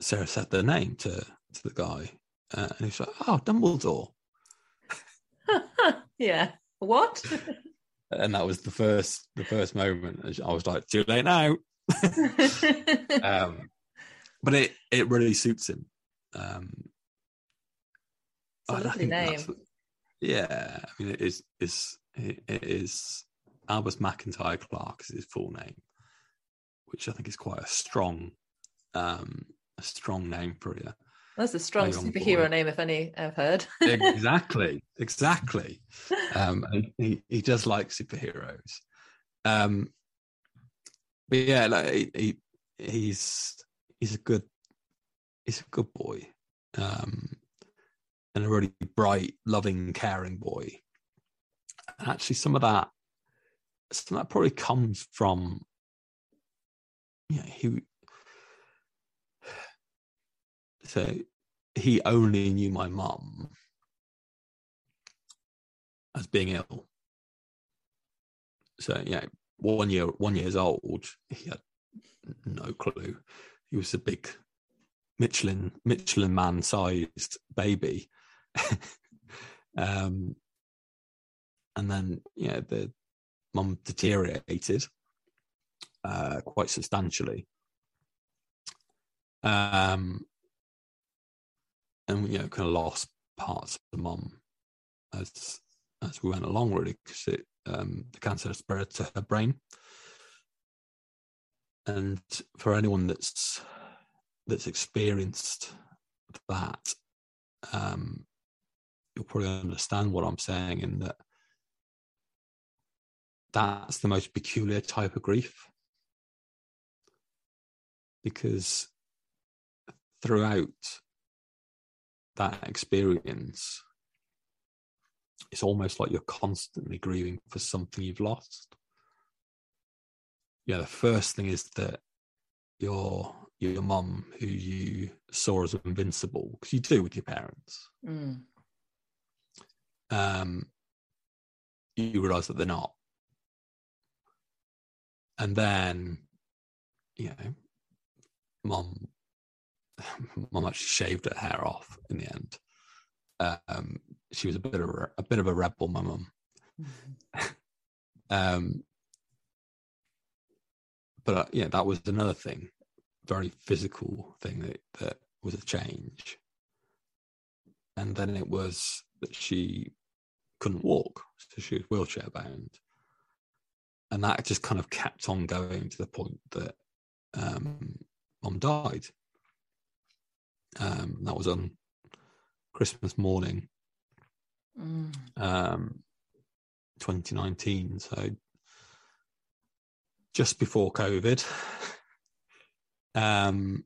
Sarah said the name to to the guy, uh, and he was like, "Oh, Dumbledore." yeah. What? and that was the first the first moment. I was like, "Too late now." um, but it it really suits him. Um, lovely name. Yeah, I mean, it is. Is it is Albus McIntyre Clarke is his full name, which I think is quite a strong, um, a strong name for you. That's a strong superhero name, if any I've heard. exactly, exactly. Um, he he does like superheroes. Um, but yeah, like he, he he's he's a good he's a good boy, um, and a really bright, loving, caring boy. And actually, some of that some of that probably comes from yeah he so he only knew my mum as being ill. So yeah, one year one years old, he had no clue. He was a big Michelin Michelin man sized baby. um, and then yeah, the mum deteriorated uh, quite substantially. Um, and you know, kind of lost parts of the mum as as we went along, really, because it um, the cancer spread to her brain. And for anyone that's that's experienced that, um, you'll probably understand what I'm saying in that that's the most peculiar type of grief. Because throughout that experience, it's almost like you're constantly grieving for something you've lost. Yeah, the first thing is that your your mum, who you saw as invincible, because you do with your parents, mm. um, you realise that they're not, and then you know, mum, mum actually shaved her hair off in the end. Um, she was a bit of a, a bit of a rebel, my mum. Mm-hmm. um, but uh, yeah, that was another thing, very physical thing that that was a change. And then it was that she couldn't walk, so she was wheelchair bound, and that just kind of kept on going to the point that um, mom died. Um, that was on Christmas morning, mm. um, 2019. So just before COVID. um,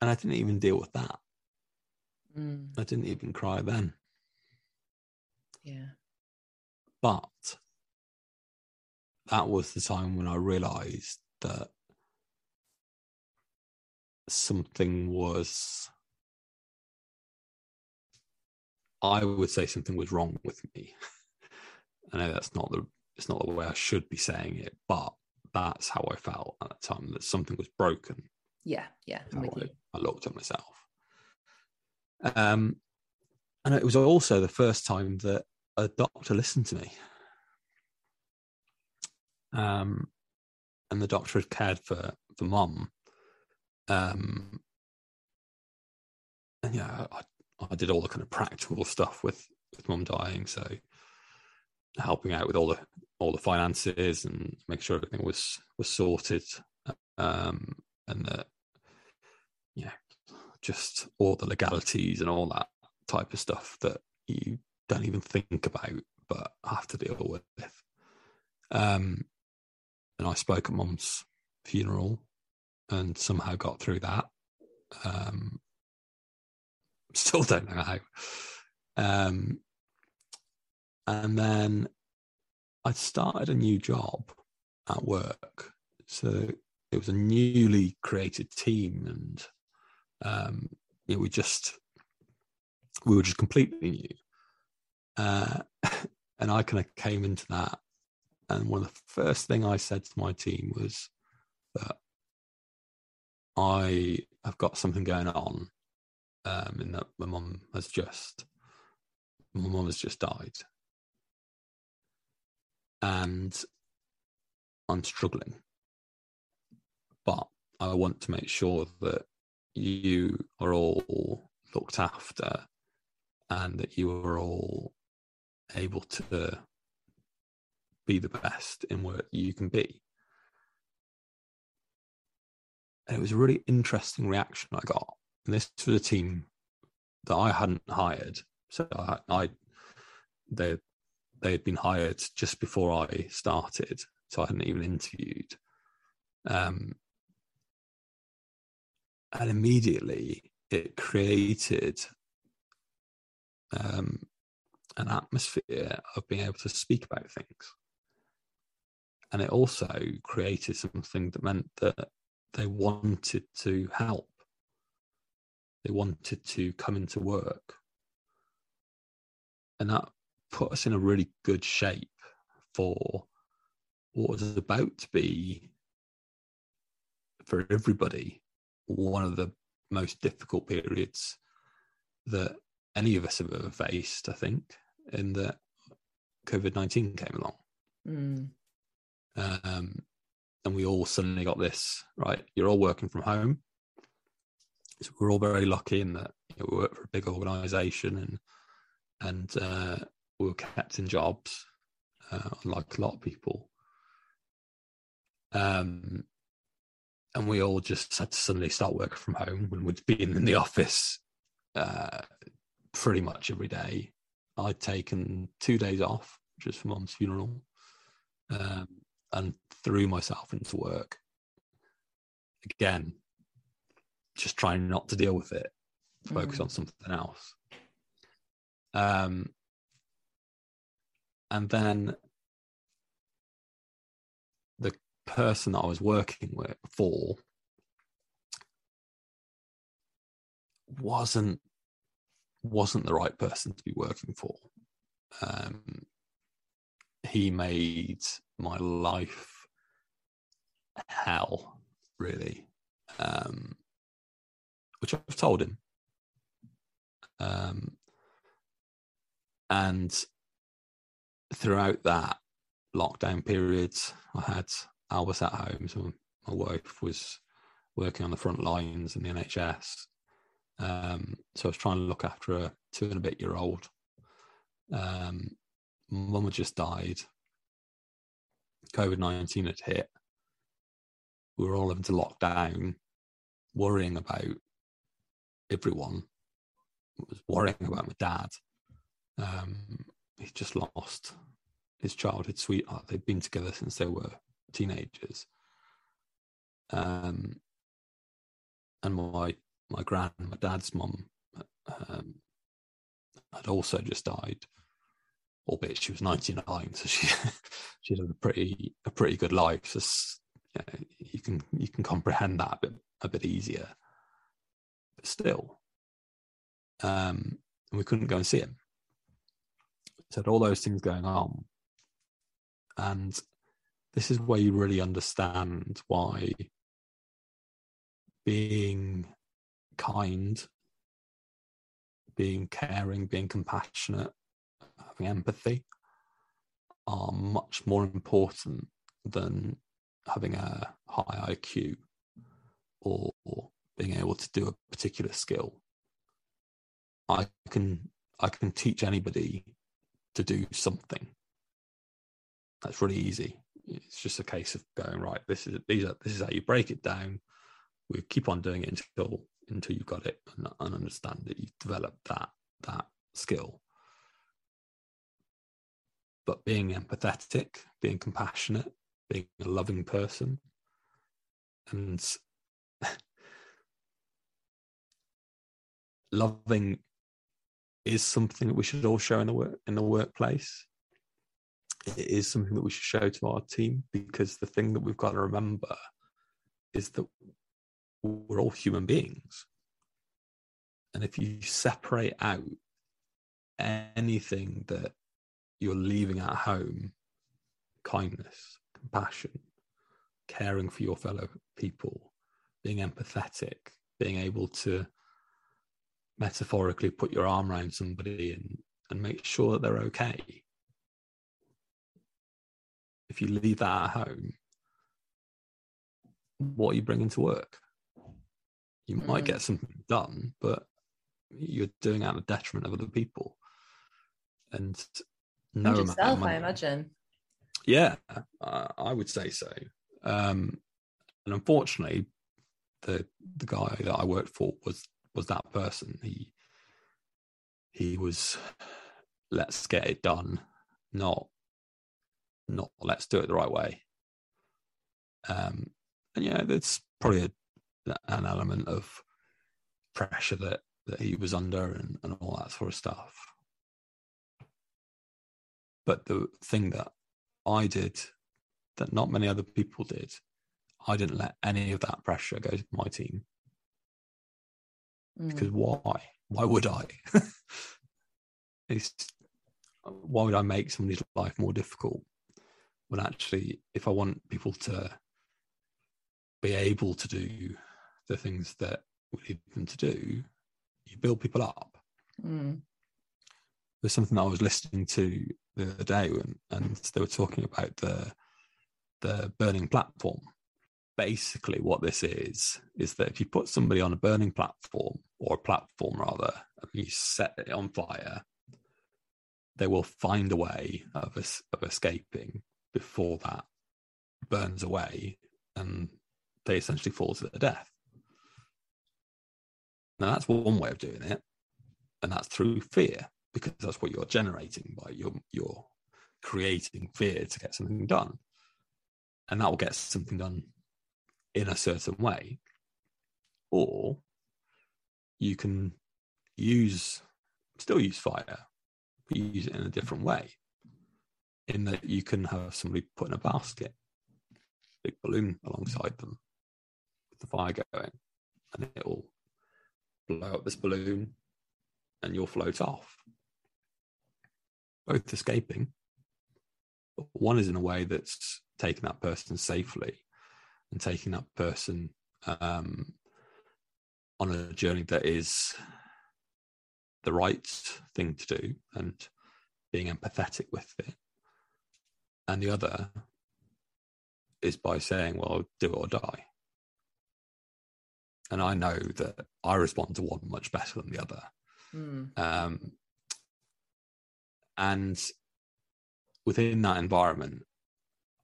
and I didn't even deal with that. Mm. I didn't even cry then. Yeah. But that was the time when I realized that something was I would say something was wrong with me. I know that's not the it's not the way I should be saying it, but that's how I felt at the time that something was broken. Yeah, yeah. I, I, looked at myself. Um, and it was also the first time that a doctor listened to me. Um, and the doctor had cared for for mum. Um, and yeah, I, I did all the kind of practical stuff with with mum dying, so helping out with all the all the finances and make sure everything was was sorted, um, and that yeah, just all the legalities and all that type of stuff that you don't even think about but have to deal with. Um, and I spoke at mum's funeral and somehow got through that. Um, still don't know how. Um, and then I started a new job at work. So it was a newly created team, and um, you know, we just we were just completely new. Uh, and I kind of came into that and one of the first thing I said to my team was that I have got something going on um, in that my mum has just my mum has just died, and I'm struggling, but I want to make sure that you are all looked after and that you are all able to be the best in what you can be. And it was a really interesting reaction I got. And this was a team that I hadn't hired. So I, I they they had been hired just before I started, so I hadn't even interviewed. Um, and immediately it created um, an atmosphere of being able to speak about things. And it also created something that meant that they wanted to help. They wanted to come into work. And that put us in a really good shape for what was about to be, for everybody, one of the most difficult periods that any of us have ever faced, I think, in that COVID 19 came along. Mm. Um, and we all suddenly got this, right? You're all working from home. So we're all very lucky in that you know, we work for a big organization and and uh, we were kept in jobs, uh, unlike a lot of people. Um, and we all just had to suddenly start working from home when we'd been in the office uh, pretty much every day. I'd taken two days off just for mom's funeral um, and threw myself into work. Again, just trying not to deal with it, focus mm. on something else. Um, and then the person that I was working with for wasn't wasn't the right person to be working for. Um, he made my life hell, really, um, which I've told him. Um, and throughout that lockdown period, I had Albus at home, so my wife was working on the front lines in the NHS. Um, so I was trying to look after a two and a bit year old. Um, Mum had just died. COVID 19 had hit. We were all having to lock down, worrying about everyone. I was worrying about my dad. Um, he just lost his childhood sweetheart. They'd been together since they were teenagers. Um, and my my grand, my dad's mum, um, had also just died, albeit she was ninety nine, so she she had a pretty a pretty good life. So you, know, you can you can comprehend that a bit a bit easier, but still, um, we couldn't go and see him so all those things going on. And this is where you really understand why being kind, being caring, being compassionate, having empathy are much more important than having a high IQ or being able to do a particular skill. I can I can teach anybody to do something. That's really easy. It's just a case of going right. This is these are this is how you break it down. We keep on doing it until until you've got it and, and understand that you've developed that that skill. But being empathetic, being compassionate, being a loving person, and loving is something that we should all show in the work in the workplace. It is something that we should show to our team because the thing that we've got to remember is that we're all human beings. And if you separate out anything that you're leaving at home, kindness, compassion, caring for your fellow people, being empathetic, being able to metaphorically put your arm around somebody and, and make sure that they're okay. If you leave that at home, what are you bringing to work? You might mm. get something done, but you're doing at the detriment of other people. And no and yourself, I imagine. Yeah, uh, I would say so. Um, and unfortunately, the the guy that I worked for was was that person. He he was let's get it done, not not let's do it the right way. Um, and yeah, there's probably a, an element of pressure that that he was under and, and all that sort of stuff. But the thing that I did that not many other people did, I didn't let any of that pressure go to my team. Mm. Because why? Why would I? it's, why would I make somebody's life more difficult when actually, if I want people to be able to do the things that we need them to do, you build people up. Mm. There's something that I was listening to the other day, and, and they were talking about the the burning platform. Basically, what this is is that if you put somebody on a burning platform or a platform rather, and you set it on fire, they will find a way of of escaping before that burns away, and they essentially fall to their death. Now that's one way of doing it, and that's through fear because that's what you're generating by you're you're creating fear to get something done, and that will get something done in a certain way, or you can use still use fire, but use it in a different way. In that you can have somebody put in a basket, big balloon alongside them, with the fire going, and it will blow up this balloon and you'll float off. Both escaping, but one is in a way that's taking that person safely and taking that person um, on a journey that is the right thing to do and being empathetic with it. And the other is by saying, well, do or die and I know that I respond to one much better than the other. Mm. Um, and within that environment,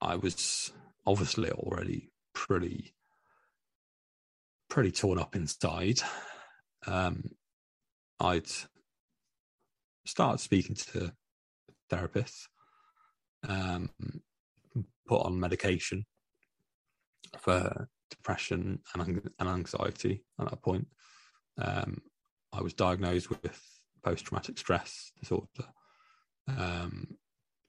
I was obviously already pretty, pretty torn up inside. Um, I'd started speaking to therapists, um, put on medication for depression and, and anxiety at that point. Um, I was diagnosed with post traumatic stress disorder um,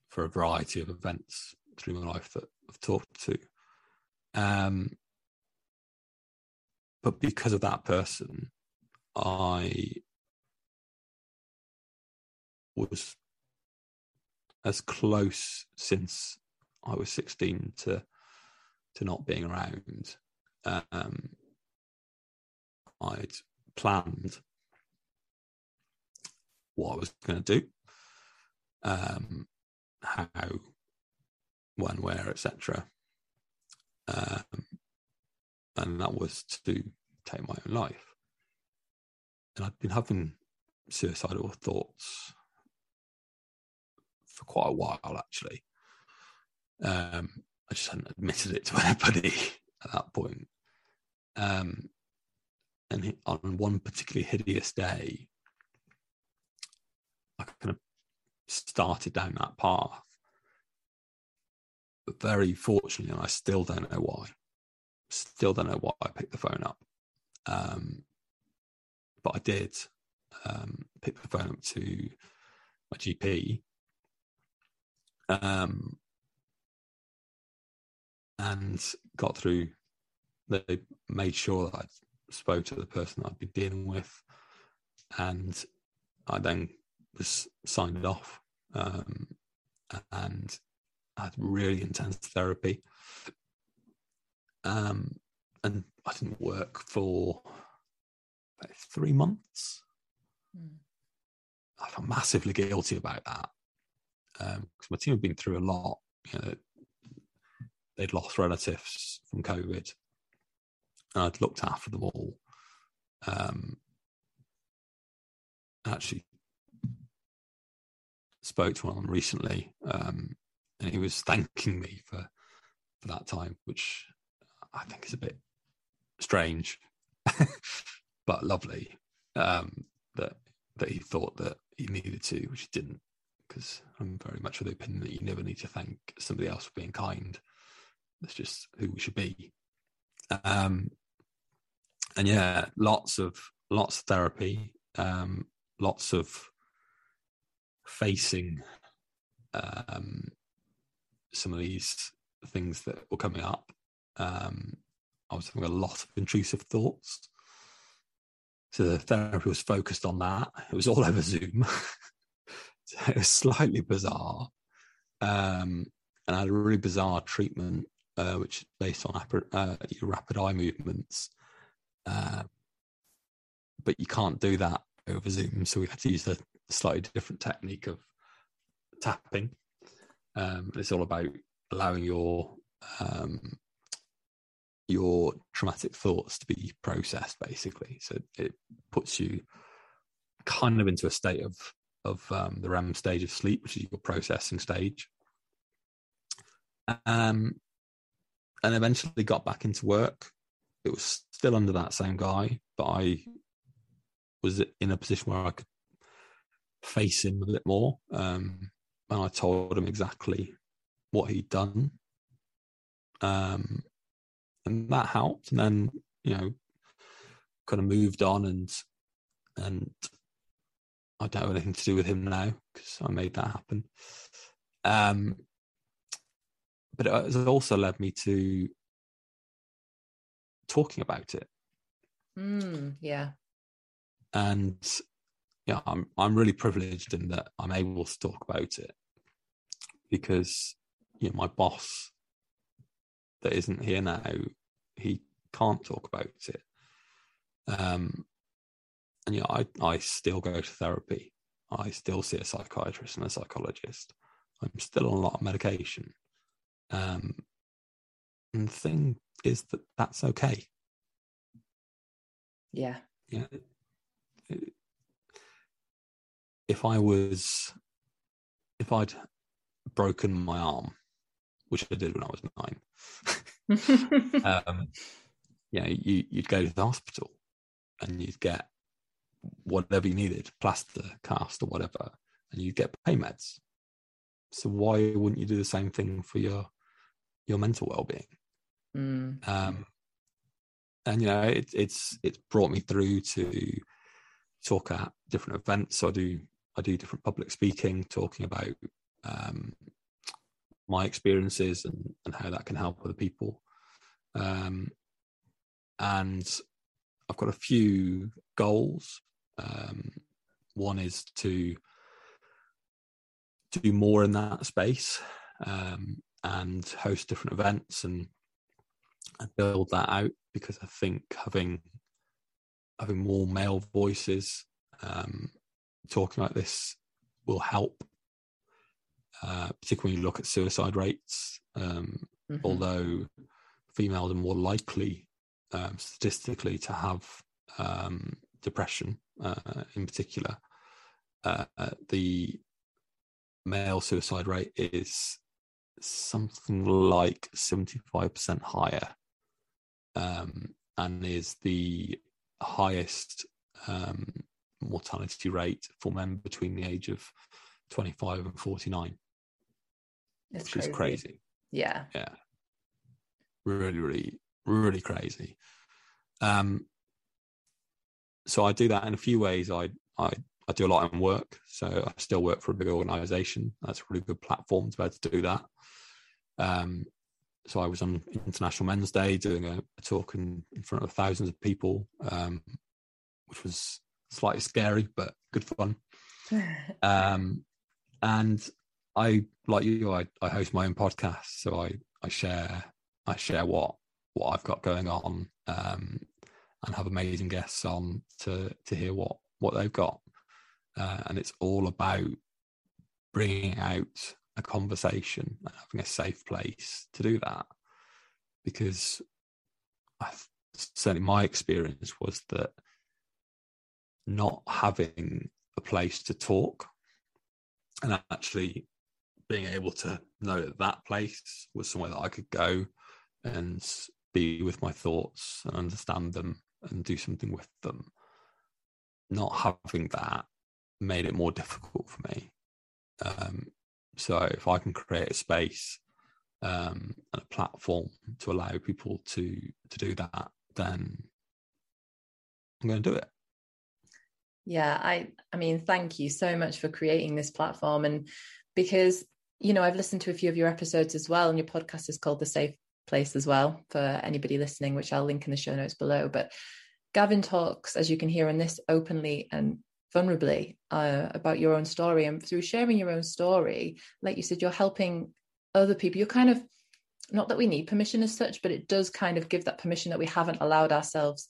for a variety of events through my life that I've talked to. Um, but because of that person, I was as close since I was 16 to to not being around um, I'd planned what I was going to do, um, how, when, where, etc. Um, and that was to take my own life. And I'd been having suicidal thoughts for quite a while, actually. Um, I just hadn't admitted it to anybody at that point. Um, and on one particularly hideous day, I kind of started down that path. But very fortunately, and I still don't know why, still don't know why I picked the phone up. Um, but I did um, pick the phone up to my GP. Um, and got through they made sure that I spoke to the person I'd been dealing with, and I then was signed off um, and had really intense therapy. Um, and I didn't work for three months. Mm. I felt massively guilty about that because um, my team had been through a lot. You know, they'd lost relatives from COVID and I'd looked after them all. Um, actually spoke to one recently, um, and he was thanking me for for that time, which I think is a bit strange, but lovely. Um, that that he thought that he needed to, which he didn't, because I'm very much of the opinion that you never need to thank somebody else for being kind. That's just who we should be. Um, and yeah, lots of lots of therapy, um, lots of facing um, some of these things that were coming up. Um, I was having a lot of intrusive thoughts. So the therapy was focused on that. It was all over Zoom. so it was slightly bizarre. Um, and I had a really bizarre treatment, uh, which is based on uh, rapid eye movements. Uh, but you can't do that over Zoom. So we had to use a slightly different technique of tapping. Um, it's all about allowing your um, your traumatic thoughts to be processed, basically. So it puts you kind of into a state of of um, the REM stage of sleep, which is your processing stage. Um, and eventually got back into work. It was still under that same guy, but I was in a position where I could face him a bit more. Um, and I told him exactly what he'd done. Um, and that helped. And then, you know, kind of moved on and, and I don't have anything to do with him now because I made that happen. Um, but it has also led me to talking about it. Mm, yeah. And yeah, I'm I'm really privileged in that I'm able to talk about it because you know my boss that isn't here now, he can't talk about it. Um, and yeah, I I still go to therapy. I still see a psychiatrist and a psychologist. I'm still on a lot of medication. Um, and the thing is that that's okay. Yeah. Yeah. If I was, if I'd broken my arm, which I did when I was nine, um, yeah, you, you'd go to the hospital and you'd get whatever you needed, plaster, cast, or whatever, and you'd get pain meds. So why wouldn't you do the same thing for your your mental well-being? Mm. Um, and you know, it, it's it's brought me through to talk at different events. So I do I do different public speaking, talking about um, my experiences and, and how that can help other people. Um, and I've got a few goals. Um, one is to do more in that space um, and host different events and, and build that out because I think having having more male voices um, talking about this will help uh, particularly when you look at suicide rates. Um, mm-hmm. Although females are more likely um, statistically to have um, depression uh, in particular, uh, the male suicide rate is something like 75% higher um, and is the highest um, mortality rate for men between the age of 25 and 49 it's which crazy. is crazy. Yeah. Yeah. Really, really, really crazy. Um, so I do that in a few ways. I, I, I do a lot in work. So I still work for a big organization. That's a really good platform to be able to do that. Um, so I was on International Men's Day doing a, a talk in, in, front of thousands of people, um, which was slightly scary, but good fun. um, and I like you. I, I host my own podcast, so I I share I share what what I've got going on, um, and have amazing guests on to to hear what what they've got, uh, and it's all about bringing out a conversation and having a safe place to do that, because I, certainly my experience was that not having a place to talk and actually being able to know that that place was somewhere that I could go and be with my thoughts and understand them and do something with them. Not having that made it more difficult for me. Um, so if I can create a space um, and a platform to allow people to to do that, then I'm going to do it. Yeah, I I mean, thank you so much for creating this platform, and because you know I've listened to a few of your episodes as well, and your podcast is called The Safe Place as well for anybody listening, which I'll link in the show notes below. But Gavin talks, as you can hear on this, openly and vulnerably uh, about your own story, and through sharing your own story, like you said, you're helping other people. You're kind of not that we need permission as such, but it does kind of give that permission that we haven't allowed ourselves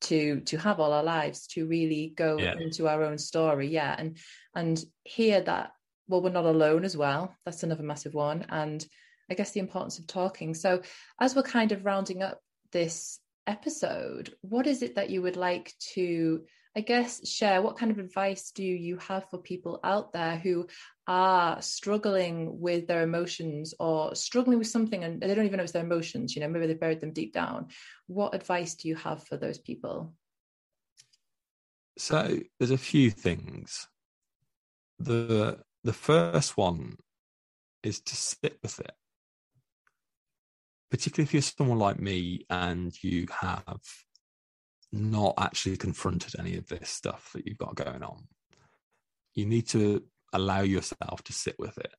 to to have all our lives to really go yeah. into our own story yeah and and hear that well we're not alone as well that's another massive one and i guess the importance of talking so as we're kind of rounding up this episode what is it that you would like to I guess, share what kind of advice do you have for people out there who are struggling with their emotions or struggling with something and they don't even know it's their emotions, you know, maybe they've buried them deep down. What advice do you have for those people? So there's a few things. The the first one is to sit with it. Particularly if you're someone like me and you have not actually confronted any of this stuff that you've got going on. You need to allow yourself to sit with it.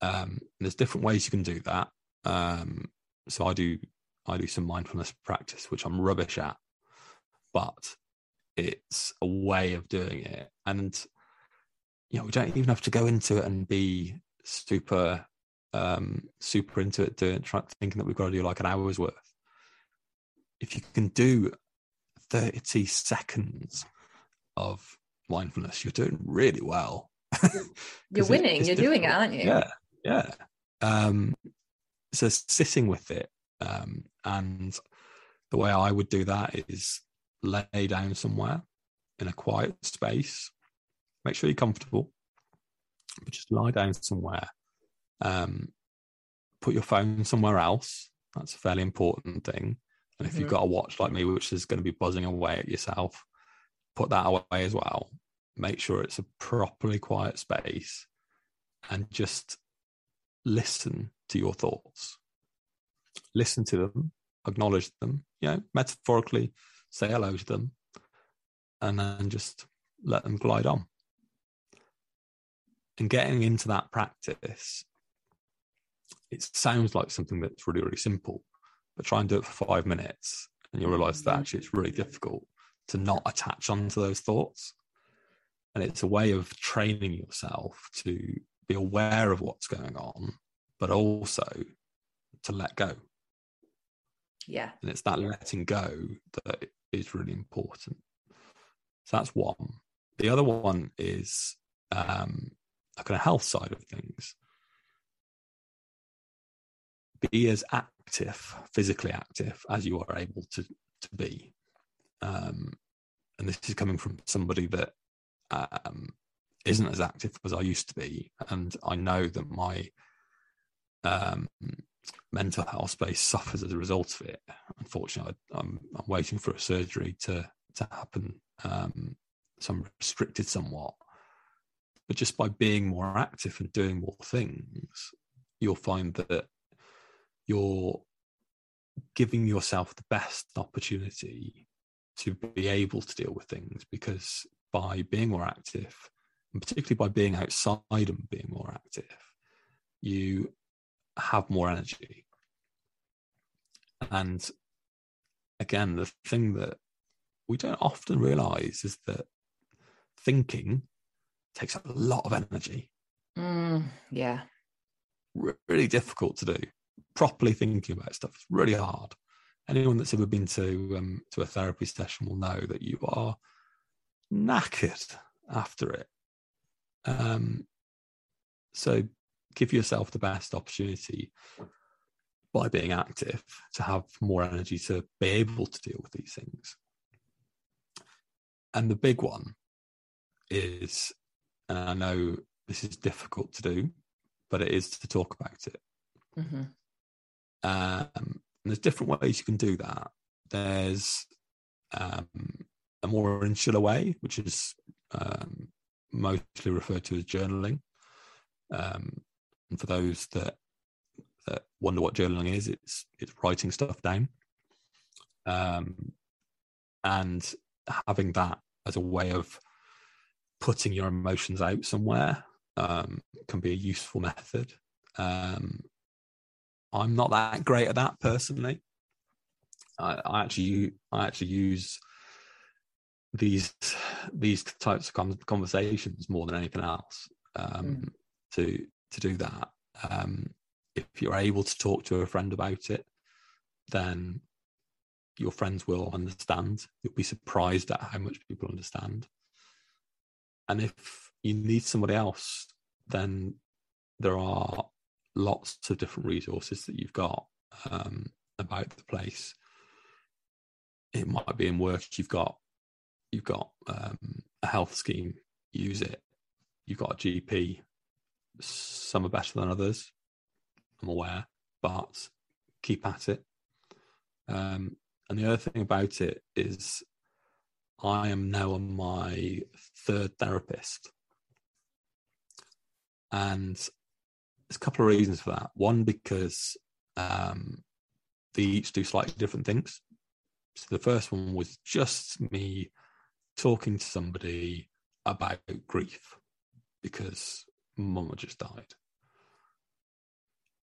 Um, there's different ways you can do that. Um, so I do I do some mindfulness practice, which I'm rubbish at, but it's a way of doing it. And you know, we don't even have to go into it and be super um super into it doing trying thinking that we've got to do like an hour's worth if you can do 30 seconds of mindfulness, you're doing really well. you're winning, you're difficult. doing it, aren't you? Yeah, yeah. Um, so sitting with it, um, and the way I would do that is lay down somewhere in a quiet space. Make sure you're comfortable, but just lie down somewhere. Um, put your phone somewhere else. That's a fairly important thing. And if mm-hmm. you've got a watch like me, which is going to be buzzing away at yourself, put that away as well. Make sure it's a properly quiet space and just listen to your thoughts. Listen to them, acknowledge them, you know, metaphorically say hello to them, and then just let them glide on. And getting into that practice, it sounds like something that's really, really simple, but try and do it for five minutes and you'll realize that actually it's really difficult to not attach onto those thoughts. And it's a way of training yourself to be aware of what's going on but also to let go. Yeah. And it's that letting go that is really important. So that's one. The other one is um a kind of health side of things be as active, physically active, as you are able to to be. Um, and this is coming from somebody that um, isn't as active as I used to be, and I know that my um, mental health space suffers as a result of it. Unfortunately, I, am waiting for a surgery to to happen, um, so I'm restricted somewhat. But just by being more active and doing more things, you'll find that you're giving yourself the best opportunity to be able to deal with things because by being more active and particularly by being outside and being more active you have more energy. And again the thing that we don't often realize is that thinking takes a lot of energy. Mm, yeah. Really difficult to do properly thinking about stuff. It's really hard. Anyone that's ever been to um, to a therapy session will know that you are knackered after it. Um, so give yourself the best opportunity by being active to have more energy to be able to deal with these things. And the big one is, and I know this is difficult to do, but it is to talk about it. Mm-hmm. Um, and there's different ways you can do that. There's um, a more insular way, which is um, mostly referred to as journaling. Um, and for those that that wonder what journaling is, it's it's writing stuff down, um, and having that as a way of putting your emotions out somewhere um, can be a useful method. Um, I'm not that great at that personally. I, I actually I actually use these these types of conversations more than anything else um, mm. to to do that. Um, if you're able to talk to a friend about it, then your friends will understand. You'll be surprised at how much people understand. And if you need somebody else, then there are lots of different resources that you've got um, about the place. It might be in work. You've got you've got um, a health scheme. Use it. You've got a GP. Some are better than others. I'm aware, but keep at it. Um, and the other thing about it is, I am now on my third therapist. And there's a couple of reasons for that. One, because um, they each do slightly different things. So the first one was just me talking to somebody about grief because mama just died.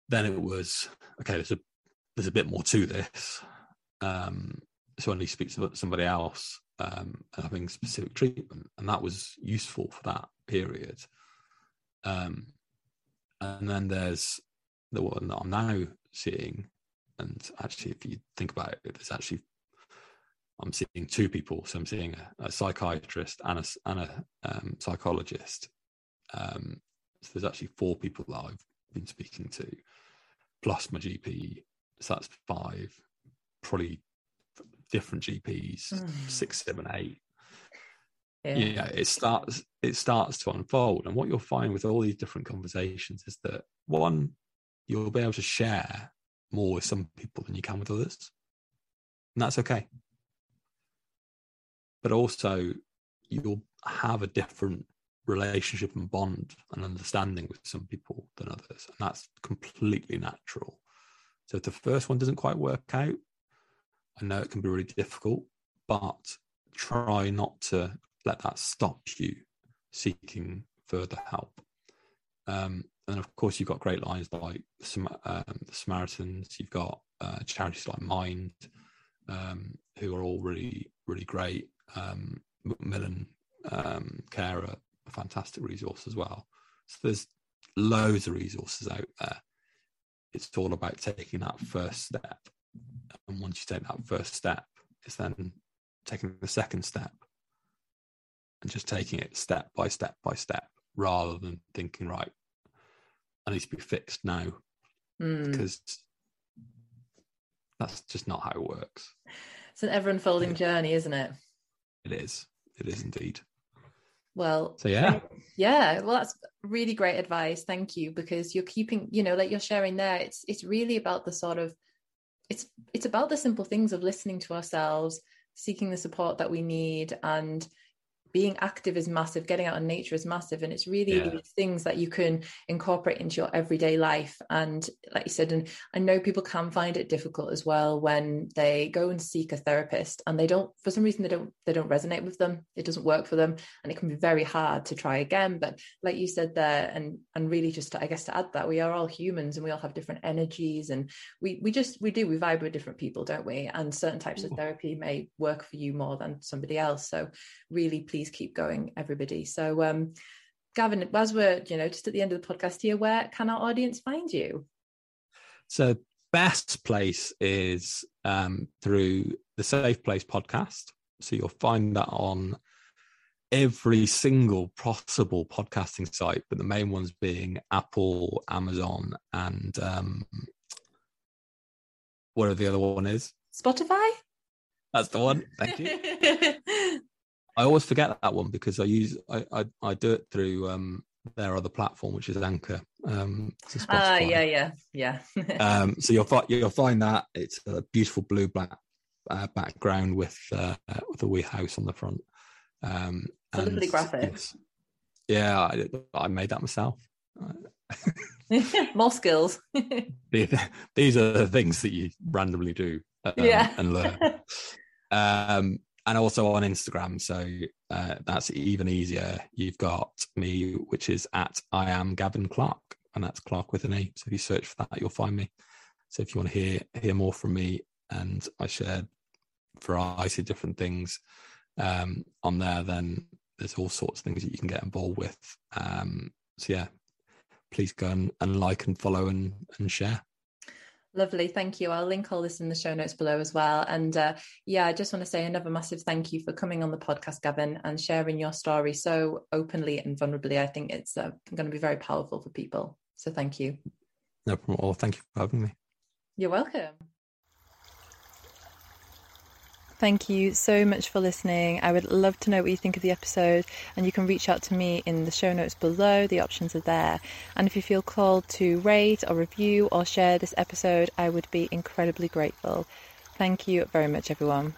Then it was okay. There's a there's a bit more to this. Um, so I need to speak to somebody else um, having specific treatment, and that was useful for that period. Um, and then there's the one that I'm now seeing, and actually, if you think about it, there's actually I'm seeing two people. So I'm seeing a, a psychiatrist and a, and a um, psychologist. Um, so there's actually four people that I've been speaking to, plus my GP. So that's five, probably different GPs, mm. six, seven, eight. Yeah. yeah, it starts it starts to unfold. And what you'll find with all these different conversations is that one, you'll be able to share more with some people than you can with others. And that's okay. But also you'll have a different relationship and bond and understanding with some people than others. And that's completely natural. So if the first one doesn't quite work out, I know it can be really difficult, but try not to let that stop you seeking further help. Um, and of course, you've got great lines like um, the Samaritans, you've got uh, charities like Mind, um, who are all really, really great. Um, Macmillan um, Care, a, a fantastic resource as well. So there's loads of resources out there. It's all about taking that first step. And once you take that first step, it's then taking the second step and just taking it step by step by step rather than thinking, right, I need to be fixed now mm. because that's just not how it works. It's an ever unfolding yeah. journey, isn't it? It is. It is indeed. Well, so yeah, yeah. Well, that's really great advice. Thank you because you're keeping, you know, like you're sharing there. It's it's really about the sort of, it's it's about the simple things of listening to ourselves, seeking the support that we need, and being active is massive getting out in nature is massive and it's really yeah. things that you can incorporate into your everyday life. And like you said and i know people can find it difficult as well when they go and seek a therapist and they don't for some reason they don't they don't resonate with them. It doesn't work for them and it can be very hard to try again. But like you said there and and really just to, i guess to add that we are all humans and we all have different energies and we we just we do we vibe with different people don't we? And certain types of mm. therapy may work for you more than somebody else. So really please keep going, everybody. So, um, Gavin, as we're you know just at the end of the podcast here, where can our audience find you? So, best place is um, through the Safe Place podcast. So you'll find that on every single possible podcasting site, but the main ones being Apple, Amazon, and um, whatever the other one is. Spotify. That's the one. Thank you. I always forget that one because I use I I, I do it through um, their other platform, which is Anchor. Um, ah, uh, yeah, yeah, yeah. um, so you'll find you'll find that it's a beautiful blue black uh, background with uh, with a wee house on the front. Um, it's and, lovely graphic. Yeah, I, I made that myself. More skills. These are the things that you randomly do um, yeah. and learn. Um, and also on Instagram. So uh, that's even easier. You've got me, which is at I am Gavin Clarke, and that's Clarke with an A. So if you search for that, you'll find me. So if you want to hear hear more from me, and I shared variety of different things um, on there, then there's all sorts of things that you can get involved with. Um, so yeah, please go and, and like and follow and, and share. Lovely. Thank you. I'll link all this in the show notes below as well. And uh, yeah, I just want to say another massive thank you for coming on the podcast, Gavin, and sharing your story so openly and vulnerably. I think it's uh, going to be very powerful for people. So thank you. No problem at all. Thank you for having me. You're welcome. Thank you so much for listening. I would love to know what you think of the episode, and you can reach out to me in the show notes below. The options are there. And if you feel called to rate or review or share this episode, I would be incredibly grateful. Thank you very much, everyone.